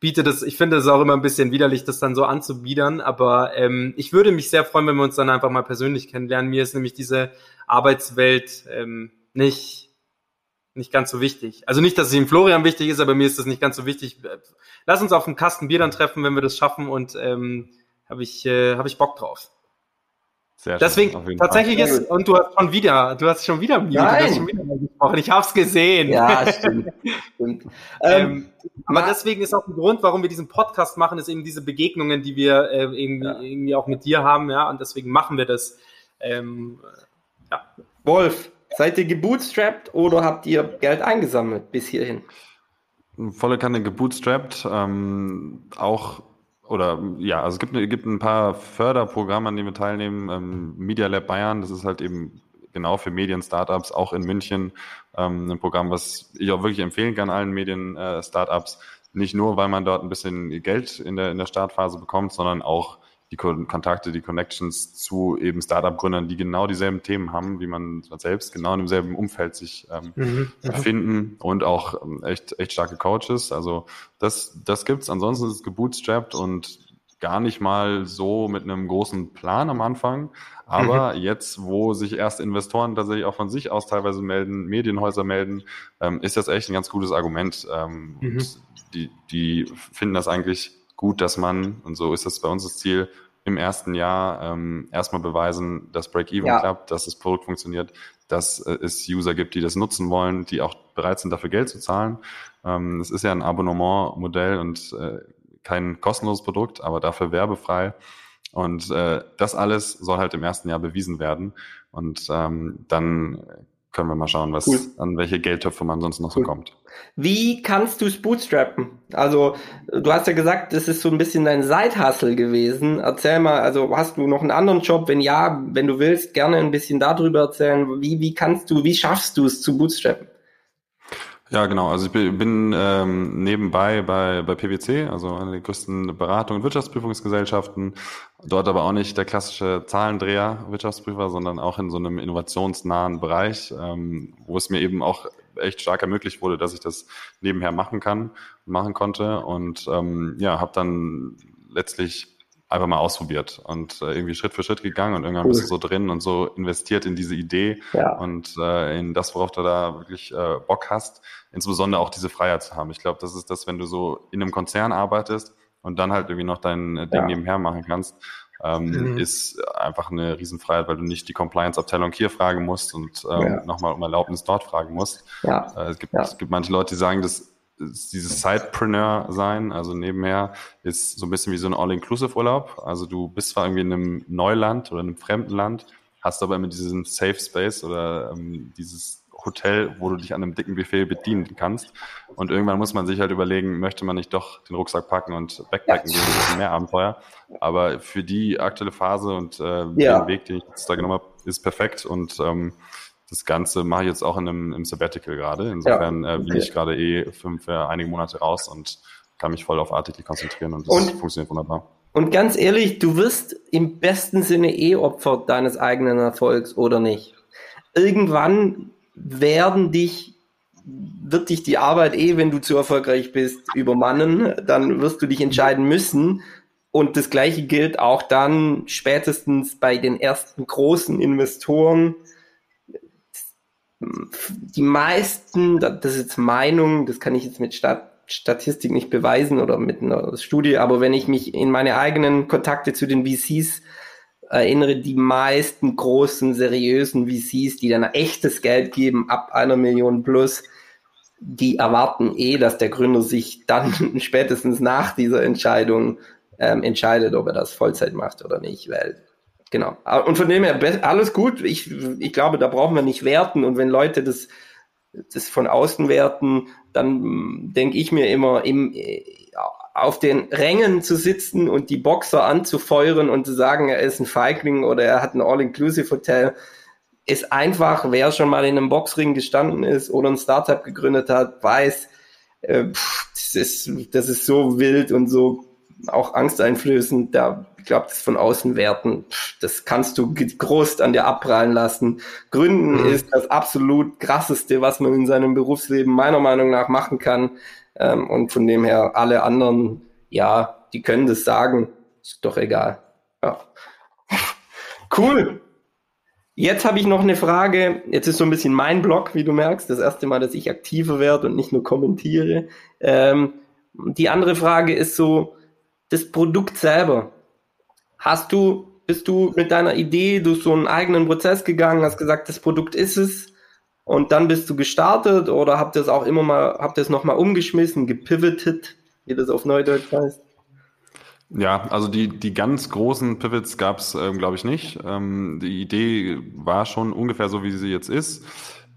biete das, ich finde es auch immer ein bisschen widerlich, das dann so anzubiedern, aber ähm, ich würde mich sehr freuen, wenn wir uns dann einfach mal persönlich kennenlernen. Mir ist nämlich diese Arbeitswelt ähm, nicht, nicht ganz so wichtig. Also nicht, dass es ihm Florian wichtig ist, aber mir ist das nicht ganz so wichtig. Lass uns auf einen Kasten Bier dann treffen, wenn wir das schaffen und ähm, habe ich, äh, hab ich Bock drauf. Sehr Deswegen schön, tatsächlich Fall. ist, und du hast schon wieder, du hast schon wieder, Nein. Du hast schon wieder gesprochen. Ich hab's gesehen. Ja, stimmt. stimmt. Ähm, aber deswegen ist auch ein Grund, warum wir diesen Podcast machen, ist eben diese Begegnungen, die wir äh, irgendwie, ja. irgendwie auch mit dir haben, ja, und deswegen machen wir das. Ähm, ja. Wolf, seid ihr gebootstrapped oder habt ihr Geld eingesammelt bis hierhin? Volle Kanne gebootstrapped, ähm, auch oder ja, also es gibt, gibt ein paar Förderprogramme, an denen wir teilnehmen. Ähm, Media Lab Bayern, das ist halt eben genau für Medien-Startups, auch in München. Ähm, ein Programm, was ich auch wirklich empfehlen kann allen Medien-Startups. Nicht nur, weil man dort ein bisschen Geld in der, in der Startphase bekommt, sondern auch die Kontakte, die Connections zu eben Startup-Gründern, die genau dieselben Themen haben, wie man selbst, genau in demselben Umfeld sich ähm, mhm, befinden und auch ähm, echt, echt starke Coaches. Also das, das gibt's. Ansonsten ist es gebootstrapped und gar nicht mal so mit einem großen Plan am Anfang. Aber mhm. jetzt, wo sich erst Investoren tatsächlich auch von sich aus teilweise melden, Medienhäuser melden, ähm, ist das echt ein ganz gutes Argument. Ähm, mhm. die, die finden das eigentlich gut, dass man, und so ist das bei uns das Ziel, im ersten Jahr ähm, erstmal beweisen, dass Break-Even ja. klappt, dass das Produkt funktioniert, dass äh, es User gibt, die das nutzen wollen, die auch bereit sind, dafür Geld zu zahlen. Ähm, es ist ja ein Abonnementmodell und äh, kein kostenloses Produkt, aber dafür werbefrei. Und äh, das alles soll halt im ersten Jahr bewiesen werden. Und ähm, dann können wir mal schauen, was cool. an welche Geldtöpfe man sonst noch cool. so kommt. Wie kannst du es bootstrappen? Also, du hast ja gesagt, das ist so ein bisschen dein Side-Hustle gewesen. Erzähl mal, also hast du noch einen anderen Job? Wenn ja, wenn du willst, gerne ein bisschen darüber erzählen. Wie, wie kannst du, wie schaffst du es zu bootstrappen? Ja, genau. Also ich bin ähm, nebenbei bei, bei PwC, also einer der größten Beratung- und Wirtschaftsprüfungsgesellschaften. Dort aber auch nicht der klassische Zahlendreher Wirtschaftsprüfer, sondern auch in so einem innovationsnahen Bereich, ähm, wo es mir eben auch echt stark ermöglicht wurde, dass ich das nebenher machen kann, machen konnte. Und ähm, ja, habe dann letztlich einfach mal ausprobiert und äh, irgendwie Schritt für Schritt gegangen und irgendwann cool. bist du so drin und so investiert in diese Idee ja. und äh, in das, worauf du da wirklich äh, Bock hast, insbesondere auch diese Freiheit zu haben. Ich glaube, das ist das, wenn du so in einem Konzern arbeitest und dann halt irgendwie noch dein äh, Ding ja. nebenher machen kannst, ähm, mhm. ist einfach eine Riesenfreiheit, weil du nicht die Compliance-Abteilung hier fragen musst und ähm, ja. nochmal um Erlaubnis dort fragen musst. Ja. Äh, es, gibt, es gibt manche Leute, die sagen, dass dieses Sidepreneur sein, also nebenher, ist so ein bisschen wie so ein All-Inclusive-Urlaub. Also du bist zwar irgendwie in einem Neuland oder in einem fremden Land, hast aber immer diesen Safe Space oder ähm, dieses Hotel, wo du dich an einem dicken Buffet bedienen kannst. Und irgendwann muss man sich halt überlegen, möchte man nicht doch den Rucksack packen und Backpacken gehen, ein bisschen mehr Abenteuer. Aber für die aktuelle Phase und äh, ja. den Weg, den ich jetzt da genommen habe, ist perfekt und ähm, das Ganze mache ich jetzt auch in einem im Sabbatical gerade. Insofern ja, okay. äh, bin ich gerade eh fünf, äh, einige Monate raus und kann mich voll auf Artikel konzentrieren und das und, funktioniert wunderbar. Und ganz ehrlich, du wirst im besten Sinne eh Opfer deines eigenen Erfolgs oder nicht. Irgendwann werden dich, wird dich die Arbeit eh, wenn du zu erfolgreich bist, übermannen. Dann wirst du dich entscheiden müssen. Und das Gleiche gilt auch dann spätestens bei den ersten großen Investoren, die meisten, das ist jetzt Meinung, das kann ich jetzt mit Stat Statistik nicht beweisen oder mit einer Studie, aber wenn ich mich in meine eigenen Kontakte zu den VCs erinnere, die meisten großen, seriösen VCs, die dann echtes Geld geben, ab einer Million plus, die erwarten eh, dass der Gründer sich dann spätestens nach dieser Entscheidung ähm, entscheidet, ob er das Vollzeit macht oder nicht, weil Genau. Ah, und von dem her, alles gut. Ich, ich glaube, da brauchen wir nicht werten. Und wenn Leute das, das von außen werten, dann mm, denke ich mir immer, im, äh, auf den Rängen zu sitzen und die Boxer anzufeuern und zu sagen, er ist ein Feigling oder er hat ein All-Inclusive-Hotel, ist einfach, wer schon mal in einem Boxring gestanden ist oder ein Startup gegründet hat, weiß, äh, das, ist, das ist so wild und so auch angsteinflößend. Da, ich glaube, das von außen werten, das kannst du groß an dir abprallen lassen. Gründen mhm. ist das absolut krasseste, was man in seinem Berufsleben meiner Meinung nach machen kann. Ähm, und von dem her, alle anderen, ja, die können das sagen. Ist doch egal. Ja. Cool. Jetzt habe ich noch eine Frage. Jetzt ist so ein bisschen mein Blog, wie du merkst. Das erste Mal, dass ich aktiver werde und nicht nur kommentiere. Ähm, die andere Frage ist so, das Produkt selber. Hast du, bist du mit deiner Idee durch so einen eigenen Prozess gegangen, hast gesagt, das Produkt ist es und dann bist du gestartet oder habt ihr es auch immer mal, habt ihr es nochmal umgeschmissen, gepivotet, wie das auf Neudeutsch heißt? Ja, also die, die ganz großen Pivots gab es, ähm, glaube ich, nicht. Ähm, die Idee war schon ungefähr so, wie sie jetzt ist.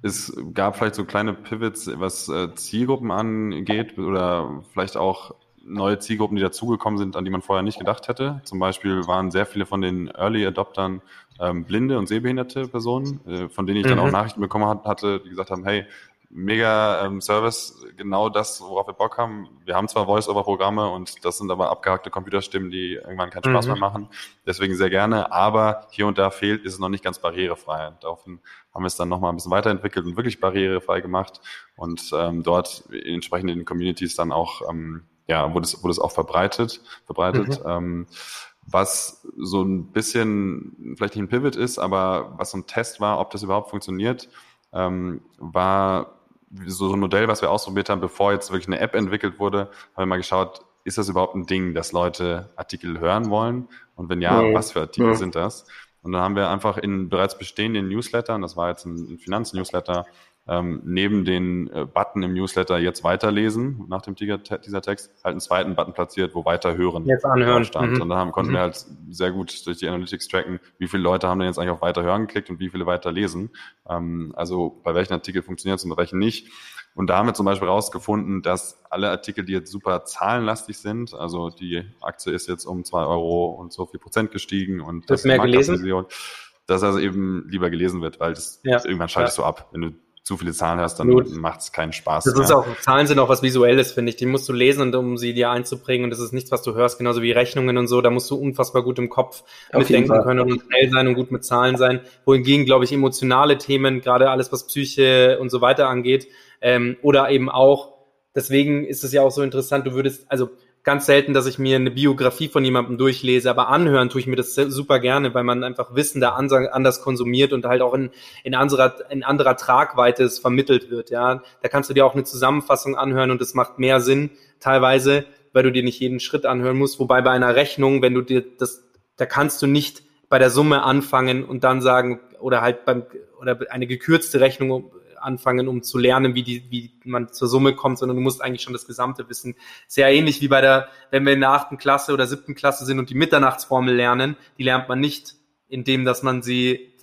Es gab vielleicht so kleine Pivots, was äh, Zielgruppen angeht oder vielleicht auch neue Zielgruppen, die dazugekommen sind, an die man vorher nicht gedacht hätte. Zum Beispiel waren sehr viele von den Early Adoptern ähm, blinde und sehbehinderte Personen, äh, von denen ich mhm. dann auch mhm. Nachrichten bekommen hat, hatte, die gesagt haben, hey, mega ähm, Service, genau das, worauf wir Bock haben. Wir haben zwar Voice-Over-Programme und das sind aber abgehackte Computerstimmen, die irgendwann keinen Spaß mhm. mehr machen. Deswegen sehr gerne, aber hier und da fehlt, ist es noch nicht ganz barrierefrei. Daraufhin haben wir es dann nochmal ein bisschen weiterentwickelt und wirklich barrierefrei gemacht und ähm, dort entsprechend in den Communities dann auch ähm, ja, wurde es, wurde es auch verbreitet, verbreitet. Mhm. Ähm, was so ein bisschen vielleicht nicht ein Pivot ist, aber was so ein Test war, ob das überhaupt funktioniert, ähm, war so ein Modell, was wir ausprobiert haben, bevor jetzt wirklich eine App entwickelt wurde, haben wir mal geschaut, ist das überhaupt ein Ding, dass Leute Artikel hören wollen? Und wenn ja, mhm. was für Artikel mhm. sind das? Und dann haben wir einfach in bereits bestehenden Newslettern, das war jetzt ein Finanznewsletter, ähm, neben den äh, Button im Newsletter jetzt weiterlesen, nach dem Tiger, dieser Text, halt einen zweiten Button platziert, wo weiterhören jetzt anhören. stand. Mhm. Und dann haben, konnten mhm. wir halt sehr gut durch die Analytics tracken, wie viele Leute haben denn jetzt eigentlich auf Weiterhören geklickt und wie viele weiterlesen. Ähm, also bei welchen Artikel funktioniert es und bei welchen nicht. Und da haben wir zum Beispiel rausgefunden, dass alle Artikel, die jetzt super zahlenlastig sind, also die Aktie ist jetzt um zwei Euro und so viel Prozent gestiegen und das, das mehr gelesen, dass also eben lieber gelesen wird, weil das ja. irgendwann schaltest ja. du ab. Wenn du zu viele Zahlen hast, dann macht es keinen Spaß. Das mehr. ist auch, Zahlen sind auch was Visuelles, finde ich. Die musst du lesen, und, um sie dir einzubringen. Und das ist nichts, was du hörst, genauso wie Rechnungen und so. Da musst du unfassbar gut im Kopf Auf mitdenken können und schnell sein und gut mit Zahlen sein. Wohingegen, glaube ich, emotionale Themen, gerade alles, was Psyche und so weiter angeht, ähm, oder eben auch, deswegen ist es ja auch so interessant, du würdest, also ganz selten, dass ich mir eine Biografie von jemandem durchlese, aber anhören tue ich mir das super gerne, weil man einfach Wissen da anders konsumiert und halt auch in, in, anderer, in anderer Tragweite es vermittelt wird. Ja, Da kannst du dir auch eine Zusammenfassung anhören und das macht mehr Sinn teilweise, weil du dir nicht jeden Schritt anhören musst. Wobei bei einer Rechnung, wenn du dir das, da kannst du nicht bei der Summe anfangen und dann sagen, oder halt beim, oder eine gekürzte Rechnung anfangen, um zu lernen, wie, die, wie man zur Summe kommt, sondern du musst eigentlich schon das gesamte wissen. Sehr ähnlich wie bei der, wenn wir in der achten Klasse oder siebten Klasse sind und die Mitternachtsformel lernen, die lernt man nicht, indem dass man sie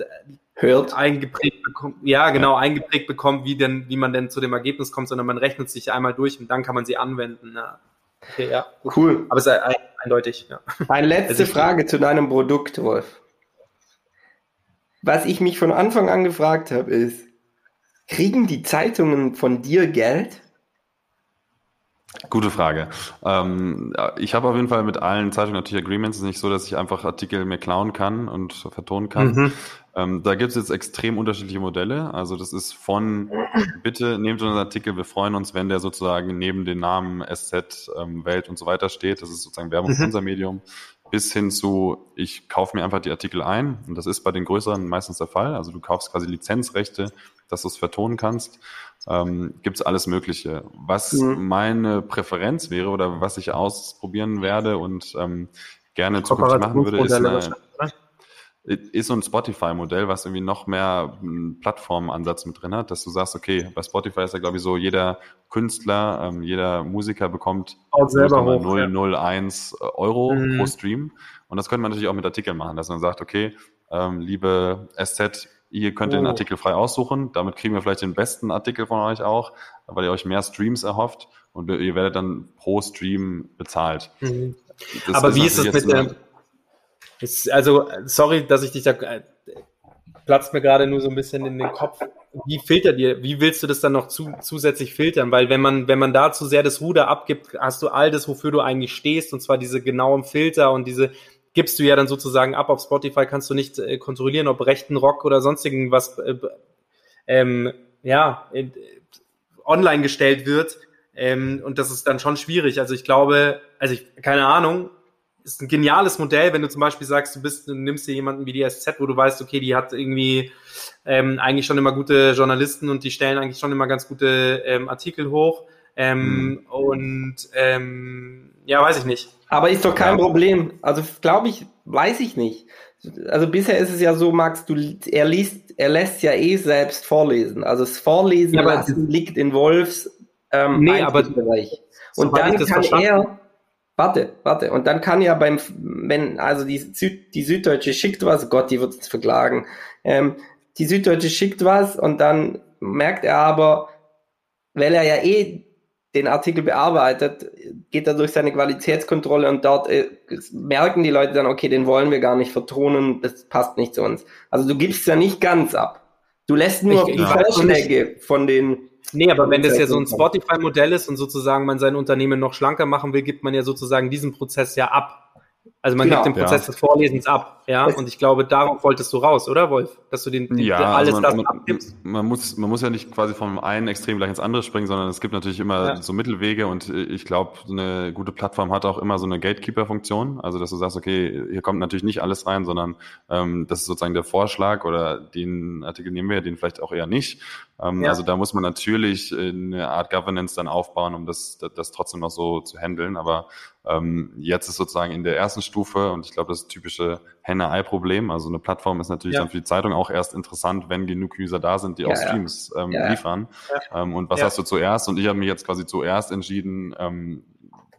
hört, eingeprägt bekommt, ja genau, eingeprägt bekommt, wie denn, wie man denn zu dem Ergebnis kommt, sondern man rechnet sich einmal durch und dann kann man sie anwenden. Ja. Okay, ja. Cool. Aber es ist eindeutig, ja. Eine letzte also Frage zu deinem Produkt, Wolf. Was ich mich von Anfang an gefragt habe, ist, Kriegen die Zeitungen von dir Geld? Gute Frage. Ähm, ich habe auf jeden Fall mit allen Zeitungen natürlich Agreements. Es ist nicht so, dass ich einfach Artikel mir klauen kann und vertonen kann. Mhm. Ähm, da gibt es jetzt extrem unterschiedliche Modelle. Also das ist von, bitte nehmt unseren Artikel, wir freuen uns, wenn der sozusagen neben den Namen SZ, ähm, Welt und so weiter steht. Das ist sozusagen Werbung mhm. für unser Medium. Bis hin zu, ich kaufe mir einfach die Artikel ein. Und das ist bei den größeren meistens der Fall. Also du kaufst quasi Lizenzrechte dass du es vertonen kannst. Ähm, Gibt es alles Mögliche. Was mhm. meine Präferenz wäre oder was ich ausprobieren werde und ähm, gerne zukünftig machen würde, ist, eine, ist so ein Spotify-Modell, was irgendwie noch mehr einen Plattformansatz mit drin hat, dass du sagst, okay, bei Spotify ist ja, glaube ich, so, jeder Künstler, ähm, jeder Musiker bekommt selber hoch, 001 ja. Euro mhm. pro Stream. Und das könnte man natürlich auch mit Artikeln machen, dass man sagt, okay, ähm, liebe SZ, Ihr könnt oh. den Artikel frei aussuchen. Damit kriegen wir vielleicht den besten Artikel von euch auch, weil ihr euch mehr Streams erhofft und ihr werdet dann pro Stream bezahlt. Mhm. Aber wie ist das mit der, ist, also, sorry, dass ich dich da, äh, platzt mir gerade nur so ein bisschen in den Kopf. Wie filtert ihr, wie willst du das dann noch zu, zusätzlich filtern? Weil wenn man, wenn man da zu sehr das Ruder abgibt, hast du all das, wofür du eigentlich stehst, und zwar diese genauen Filter und diese, gibst du ja dann sozusagen ab. Auf Spotify kannst du nicht äh, kontrollieren, ob rechten Rock oder sonstigen was äh, ähm, ja, äh, online gestellt wird. Ähm, und das ist dann schon schwierig. Also ich glaube, also ich, keine Ahnung, ist ein geniales Modell, wenn du zum Beispiel sagst, du bist, du nimmst dir jemanden wie die SZ, wo du weißt, okay, die hat irgendwie ähm, eigentlich schon immer gute Journalisten und die stellen eigentlich schon immer ganz gute ähm, Artikel hoch. Ähm, mhm. Und ähm, ja, weiß ich nicht. Aber ist doch kein ja. Problem. Also glaube ich, weiß ich nicht. Also bisher ist es ja so, Max, du, er liest, er lässt ja eh selbst vorlesen. Also das Vorlesen ja, lassen liegt in Wolfs ähm, nee, aber Bereich. Und dann kann verstanden. er, warte, warte, und dann kann ja beim, wenn, also die, Süd, die Süddeutsche schickt was, Gott, die wird es verklagen. Ähm, die Süddeutsche schickt was und dann merkt er aber, weil er ja eh den Artikel bearbeitet, geht er durch seine Qualitätskontrolle und dort äh, merken die Leute dann, okay, den wollen wir gar nicht vertonen, das passt nicht zu uns. Also du gibst ja nicht ganz ab. Du lässt nur ich, die Vorschläge von den Nee, aber wenn das ja so ein Spotify-Modell ist und sozusagen man sein Unternehmen noch schlanker machen will, gibt man ja sozusagen diesen Prozess ja ab. Also man genau, gibt den Prozess ja. des Vorlesens ab. Ja, und ich glaube, darauf wolltest du raus, oder Wolf? Dass du den, ja, alles also man, das man, abgibst. Man muss, man muss ja nicht quasi vom einen Extrem gleich ins andere springen, sondern es gibt natürlich immer Ja. so Mittelwege und ich glaube, so eine gute Plattform hat auch immer so eine Gatekeeper-Funktion. Also dass du sagst, okay, hier kommt natürlich nicht alles rein, sondern ähm, das ist sozusagen der Vorschlag oder den Artikel nehmen wir, den vielleicht auch eher nicht. Ähm, Ja. Also da muss man natürlich äh, eine Art Governance dann aufbauen, um das, das, trotzdem noch so zu handeln. Aber ähm, jetzt ist sozusagen in der ersten Stufe, und ich glaube, das typische Henne-Ei-Problem, also eine Plattform ist natürlich Ja. dann für die Zeitung auch erst interessant, wenn genug User da sind, die Ja, auch. Streams ähm, liefern. Ähm, und was hast du zuerst? Und ich habe mich jetzt quasi zuerst entschieden, ähm,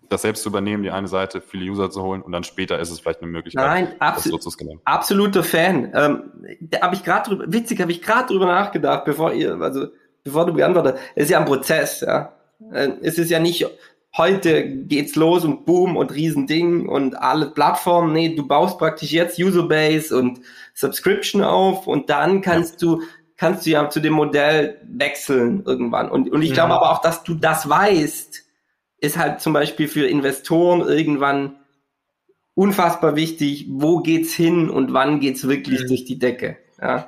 das selbst zu übernehmen, die eine Seite, viele User zu holen und dann später ist es vielleicht eine Möglichkeit, Nein, das so absolut. zu skalieren. Absoluter Fan. Ähm, da habe ich gerade drüber, witzig, habe ich gerade drüber nachgedacht, bevor ihr, also bevor du beantwortet. Es ist ja ein Prozess, ja. Äh, Es ist ja nicht heute geht's los und boom und Riesending und alle Plattformen. Nee, du baust praktisch jetzt Userbase und Subscription auf und dann kannst du kannst du ja zu dem Modell wechseln irgendwann. Und, und ich Mhm. glaube aber auch, dass du das weißt, ist halt zum Beispiel für Investoren irgendwann unfassbar wichtig, wo geht's hin und wann geht's wirklich Mhm. durch die Decke. Ja.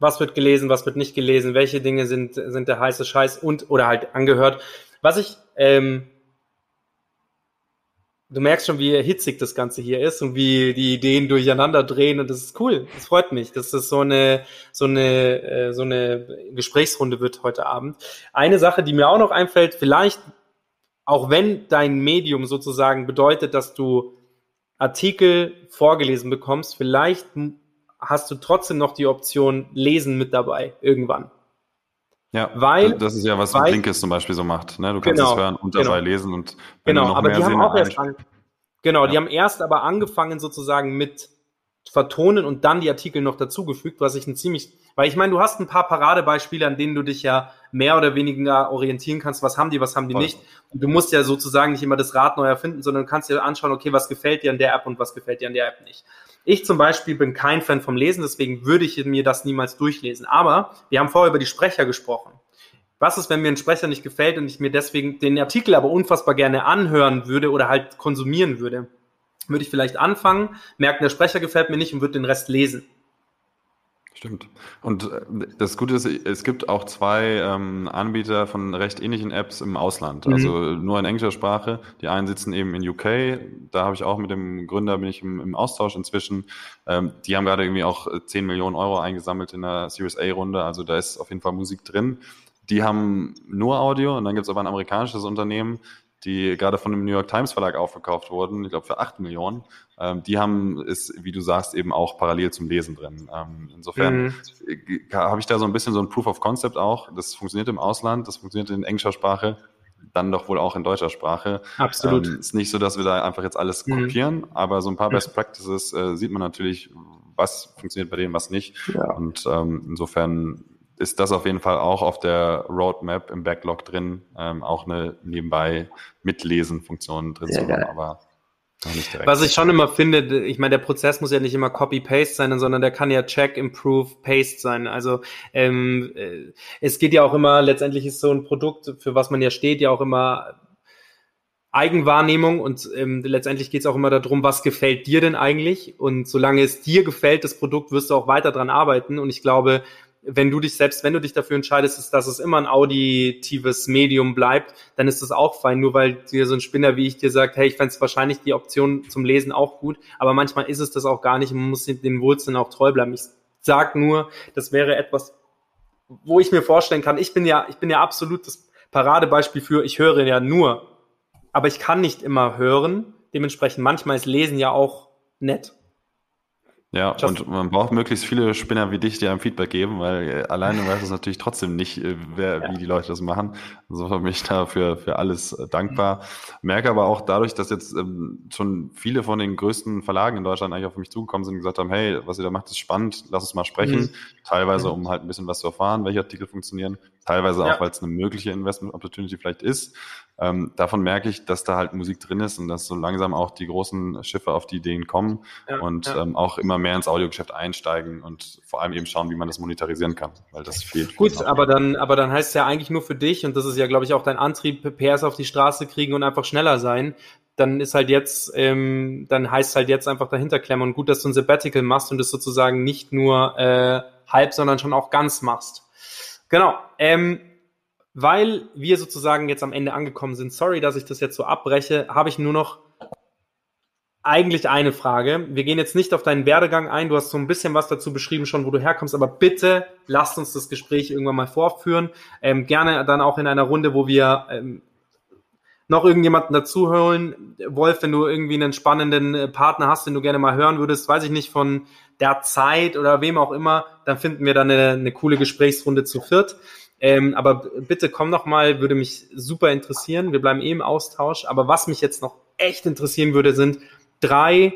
was wird gelesen, was wird nicht gelesen, welche Dinge sind, sind der heiße Scheiß und oder halt angehört. Was ich, ähm, du merkst schon, wie hitzig das Ganze hier ist und wie die Ideen durcheinander drehen und das ist cool. Das freut mich, dass das so eine, so eine, äh, so eine Gesprächsrunde wird heute Abend. Eine Sache, die mir auch noch einfällt, vielleicht, auch wenn dein Medium sozusagen bedeutet, dass du Artikel vorgelesen bekommst, vielleicht hast du trotzdem noch die Option Lesen mit dabei irgendwann. Ja, Weil- das ist ja, was weil- Blinkist zum Beispiel so macht. Ne? Du kannst Genau, es hören und genau. dabei lesen und wenn Genau, du noch aber mehr die haben auch erst an, genau, die Ja. haben erst aber angefangen sozusagen mit vertonen und dann die Artikel noch dazugefügt, was ich ein ziemlich, weil ich meine, du hast ein paar Paradebeispiele, an denen du dich ja mehr oder weniger orientieren kannst, was haben die, was haben die nicht. Und du musst ja sozusagen nicht immer das Rad neu erfinden, sondern du kannst dir anschauen, okay, was gefällt dir an der App und was gefällt dir an der App nicht. Ich zum Beispiel bin kein Fan vom Lesen, deswegen würde ich mir das niemals durchlesen. Aber wir haben vorher über die Sprecher gesprochen. Was ist, wenn mir ein Sprecher nicht gefällt und ich mir deswegen den Artikel aber unfassbar gerne anhören würde oder halt konsumieren würde? Würde ich vielleicht anfangen, merken, der Sprecher gefällt mir nicht und würde den Rest lesen. Stimmt. Und äh, das Gute ist, es gibt auch zwei ähm, Anbieter von recht ähnlichen Apps im Ausland, Mhm. also nur in englischer Sprache. Die einen sitzen eben in UK, da habe ich auch mit dem Gründer bin ich im, im Austausch inzwischen. Ähm, die haben gerade irgendwie auch äh, 10 Millionen Euro eingesammelt in der Series A-Runde, also da ist auf jeden Fall Musik drin. Die haben nur Audio und dann gibt es aber ein amerikanisches Unternehmen, die gerade von dem New York Times Verlag aufgekauft wurden, ich glaube für 8 Millionen. Ähm, die haben es, wie du sagst, eben auch parallel zum Lesen drin. Ähm, insofern Mhm. habe ich da so ein bisschen so ein Proof of Concept auch. Das funktioniert im Ausland, das funktioniert in englischer Sprache, dann doch wohl auch in deutscher Sprache. Absolut. Ähm, ist nicht so, dass wir da einfach jetzt alles Mhm. kopieren, aber so ein paar Mhm. Best Practices äh, sieht man natürlich, was funktioniert bei denen, was nicht. Ja. Und ähm, insofern ist das auf jeden Fall auch auf der Roadmap im Backlog drin, ähm, auch eine nebenbei Mitlesen-Funktion drin Sehr zu haben, geil. aber noch nicht direkt. Was ich schon immer finde, ich meine, der Prozess muss ja nicht immer Copy-Paste sein, sondern der kann ja Check, Improve, Paste sein. Also ähm, äh, es geht ja auch immer, letztendlich ist so ein Produkt, für was man ja steht, ja auch immer Eigenwahrnehmung und ähm, letztendlich geht es auch immer darum, was gefällt dir denn eigentlich? Und solange es dir gefällt, das Produkt, wirst du auch weiter dran arbeiten. Und ich glaube, wenn du dich selbst, wenn du dich dafür entscheidest, ist, dass es immer ein auditives Medium bleibt, dann ist das auch fein. Nur weil dir so ein Spinner wie ich dir sagt, hey, ich fände wahrscheinlich die Option zum Lesen auch gut, aber manchmal ist es das auch gar nicht. Man muss den Wurzeln auch treu bleiben. Ich sag nur, das wäre etwas, wo ich mir vorstellen kann, ich bin ja, ich bin ja absolut das Paradebeispiel für, ich höre ja nur, aber ich kann nicht immer hören. Dementsprechend manchmal ist Lesen ja auch nett. Ja, Just- und man braucht möglichst viele Spinner wie dich, die einem Feedback geben, weil äh, alleine weiß es natürlich trotzdem nicht, äh, wer, Ja. wie die Leute das machen. Insofern bin ich da für, für alles äh, dankbar. Merke aber auch dadurch, dass jetzt ähm, schon viele von den größten Verlagen in Deutschland eigentlich auf mich zugekommen sind und gesagt haben, hey, was ihr da macht, ist spannend, lass uns mal sprechen. Mhm. Teilweise, um halt ein bisschen was zu erfahren, welche Artikel funktionieren. Teilweise Ja. auch, weil es eine mögliche Investment Opportunity vielleicht ist. Ähm, davon merke ich, dass da halt Musik drin ist und dass so langsam auch die großen Schiffe auf die Ideen kommen Ja, und ja. Ähm, auch immer mehr ins Audiogeschäft einsteigen und vor allem eben schauen, wie man das monetarisieren kann, weil das fehlt. Gut, aber dann, aber dann heißt es ja eigentlich nur für dich, und das ist ja, glaube ich, auch dein Antrieb, PRs auf die Straße kriegen und einfach schneller sein. dann ist halt jetzt, ähm, dann heißt halt jetzt einfach dahinter klemmen und gut, dass du ein Sabbatical machst und das sozusagen nicht nur äh, halb, sondern schon auch ganz machst. Genau. Ähm, weil wir sozusagen jetzt am Ende angekommen sind, sorry, dass ich das jetzt so abbreche, habe ich nur noch eigentlich eine Frage. Wir gehen jetzt nicht auf deinen Werdegang ein. Du hast so ein bisschen was dazu beschrieben schon, wo du herkommst, aber bitte lasst uns das Gespräch irgendwann mal vorführen. Ähm, gerne dann auch in einer Runde, wo wir ähm, noch irgendjemanden dazuholen. Wolf, wenn du irgendwie einen spannenden äh, Partner hast, den du gerne mal hören würdest, weiß ich nicht, von der Zeit oder wem auch immer, dann finden wir dann eine, eine coole Gesprächsrunde zu viert. Ähm, aber bitte komm noch mal, würde mich super interessieren. Wir bleiben eh im Austausch. Aber was mich jetzt noch echt interessieren würde, sind drei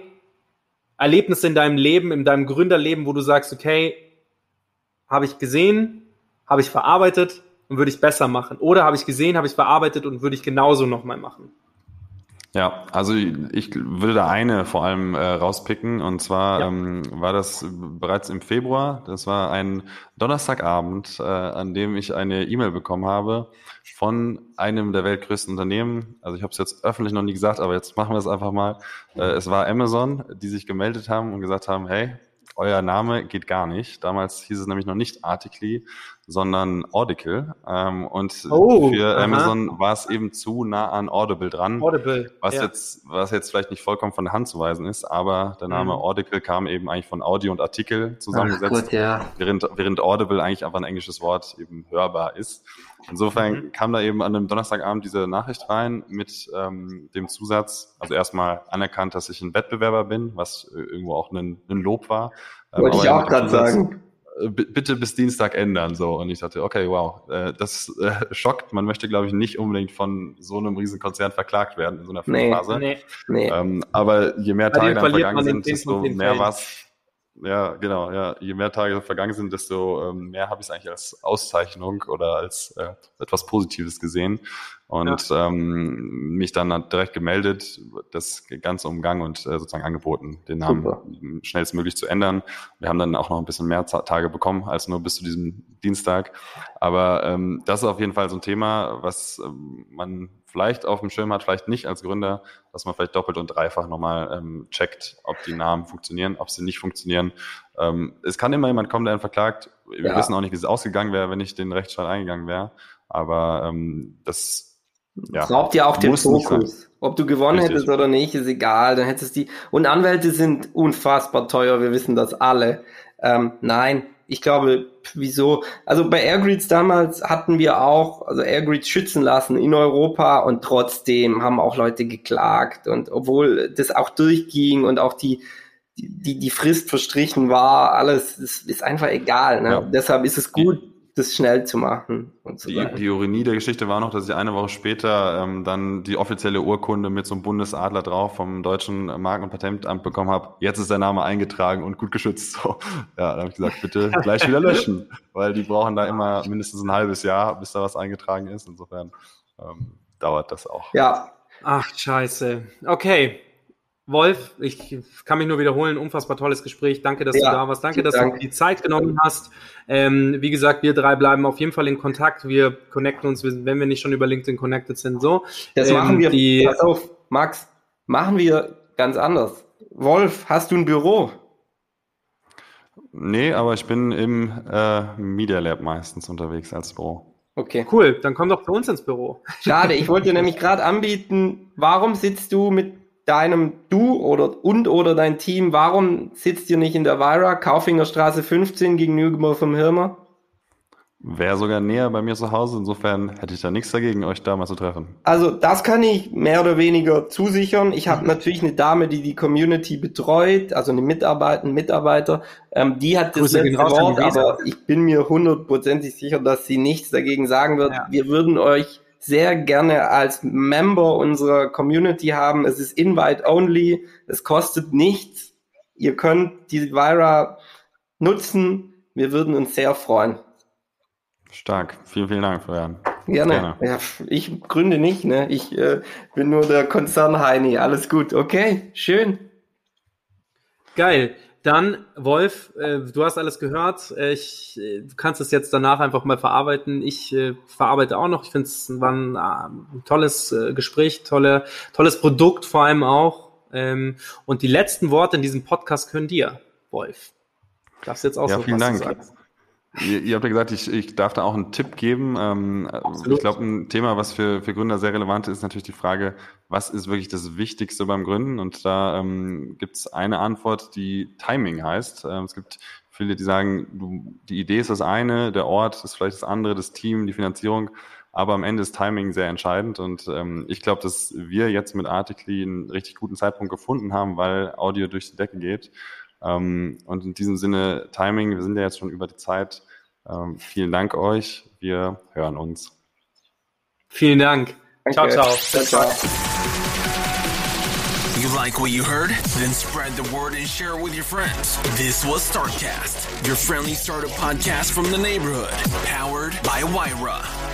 Erlebnisse in deinem Leben, in deinem Gründerleben, wo du sagst, okay, habe ich gesehen, habe ich verarbeitet und würde ich besser machen. Oder habe ich gesehen, habe ich verarbeitet und würde ich genauso nochmal machen. Ja, also ich würde da eine vor allem äh, rauspicken und zwar ja. ähm, war das bereits im Februar. Das war ein Donnerstagabend, äh, an dem ich eine E-Mail bekommen habe von einem der weltgrößten Unternehmen. Also ich habe es jetzt öffentlich noch nie gesagt, aber jetzt machen wir es einfach mal. Äh, es war Amazon, die sich gemeldet haben und gesagt haben, hey, euer Name geht gar nicht. Damals hieß es nämlich noch nicht Articly, sondern Audible. Ähm, und oh, für aha. Amazon war es eben zu nah an Audible dran. Audible. Was ja. jetzt, was jetzt vielleicht nicht vollkommen von der Hand zu weisen ist, aber der Name mhm. Audible kam eben eigentlich von Audio und Artikel zusammengesetzt. Gut, ja. während, während Audible eigentlich einfach ein englisches Wort eben hörbar ist. Insofern mhm. kam da eben an einem Donnerstagabend diese Nachricht rein mit ähm, dem Zusatz, also erstmal anerkannt, dass ich ein Wettbewerber bin, was äh, irgendwo auch ein, ein Lob war. Ähm, Wollte ich auch gerade sagen bitte bis Dienstag ändern. So. Und ich dachte, okay, wow, äh, das äh, schockt. Man möchte, glaube ich, nicht unbedingt von so einem riesen Konzern verklagt werden in so einer nee, Phase. Nee, nee. Ähm, aber je mehr Tage dann vergangen sind, desto mehr was. Ja, genau, ja. Je mehr Tage vergangen sind, desto ähm, mehr habe ich es eigentlich als Auszeichnung oder als äh, etwas Positives gesehen und ja. ähm, mich dann direkt gemeldet, das ganze Umgang und äh, sozusagen angeboten, den Namen schnellstmöglich zu ändern. Wir haben dann auch noch ein bisschen mehr Tage bekommen als nur bis zu diesem Dienstag. Aber ähm, das ist auf jeden Fall so ein Thema, was ähm, man vielleicht auf dem Schirm hat, vielleicht nicht als Gründer, dass man vielleicht doppelt und dreifach nochmal ähm, checkt, ob die Namen funktionieren, ob sie nicht funktionieren. Ähm, es kann immer jemand kommen, der einen verklagt. Wir ja. wissen auch nicht, wie es ausgegangen wäre, wenn ich den Rechtsstreit eingegangen wäre. Aber ähm, das ja. Braucht ja auch den Fokus. Ob du gewonnen Richtig. hättest oder nicht, ist egal. Dann hättest die. Und Anwälte sind unfassbar teuer, wir wissen das alle. Ähm, nein, ich glaube, wieso? Also bei Airgrids damals hatten wir auch, also Airgrids schützen lassen in Europa und trotzdem haben auch Leute geklagt und obwohl das auch durchging und auch die, die, die Frist verstrichen war, alles ist, ist einfach egal. Ne? Ja. Deshalb ist es gut, das schnell zu machen. Und so die, die Ironie der Geschichte war noch, dass ich eine Woche später ähm, dann die offizielle Urkunde mit so einem Bundesadler drauf vom deutschen Marken- und Patentamt bekommen habe. Jetzt ist der Name eingetragen und gut geschützt. So. Ja, da habe ich gesagt, bitte gleich wieder löschen, weil die brauchen da immer mindestens ein halbes Jahr, bis da was eingetragen ist. Insofern ähm, dauert das auch. Ja. Ach, scheiße. Okay, Wolf, ich kann mich nur wiederholen, unfassbar tolles Gespräch. Danke, dass ja, du da warst. Danke, dass Dank. du die Zeit genommen hast. Ähm, wie gesagt, wir drei bleiben auf jeden Fall in Kontakt. Wir connecten uns, wenn wir nicht schon über LinkedIn connected sind. So. Das ähm, machen wir. Die, pass auf, Max, machen wir ganz anders. Wolf, hast du ein Büro? Nee, aber ich bin im äh, Media Lab meistens unterwegs als Büro. Okay. Cool, dann komm doch zu uns ins Büro. Schade, ich wollte dir nämlich gerade anbieten, warum sitzt du mit deinem du oder und oder dein Team, warum sitzt ihr nicht in der Vira, Kaufingerstraße 15 gegenüber vom Hirmer? Wäre sogar näher bei mir zu Hause, insofern hätte ich da nichts dagegen, euch da mal zu treffen. Also das kann ich mehr oder weniger zusichern. Ich habe natürlich eine Dame, die die Community betreut, also eine Mitarbeiter, Mitarbeiter, ähm, die hat das letzte Wort, aber ich bin mir hundertprozentig sicher, dass sie nichts dagegen sagen wird. Ja. Wir würden euch sehr gerne als Member unserer Community haben. Es ist Invite only, es kostet nichts. Ihr könnt die Vira nutzen. Wir würden uns sehr freuen. Stark. Vielen, vielen Dank, Florian. Gerne. Gerne. Ja, ich gründe nicht, ne? Ich äh, bin nur der Konzern Heini. Alles gut. Okay, schön. Geil. Dann, Wolf, äh, du hast alles gehört. Äh, ich, äh, du kannst es jetzt danach einfach mal verarbeiten. Ich äh, verarbeite auch noch. Ich finde es war ein, ein tolles äh, Gespräch, tolle, tolles Produkt vor allem auch. Ähm, und die letzten Worte in diesem Podcast können dir, Wolf. Darfst jetzt auch ja, so vielen Dank. Ihr, ihr, habt ja gesagt, ich, ich darf da auch einen Tipp geben. Ähm, ich glaube, ein Thema, was für, für Gründer sehr relevant ist, ist natürlich die Frage, was ist wirklich das Wichtigste beim Gründen? Und da ähm, gibt es eine Antwort, die Timing heißt. Ähm, es gibt viele, die sagen, du, die Idee ist das eine, der Ort ist vielleicht das andere, das Team, die Finanzierung. Aber am Ende ist Timing sehr entscheidend und ähm, ich glaube, dass wir jetzt mit Articly einen richtig guten Zeitpunkt gefunden haben, weil Audio durch die Decke geht. Ähm, und in diesem Sinne, Timing, wir sind ja jetzt schon über die Zeit. Ähm, vielen Dank euch. Wir hören uns. Vielen Dank. Ciao, ciao. ciao, ciao. You like what you heard? Then spread the word and share it with your friends. This was Startcast, your friendly startup podcast from the neighborhood, powered by Wyra.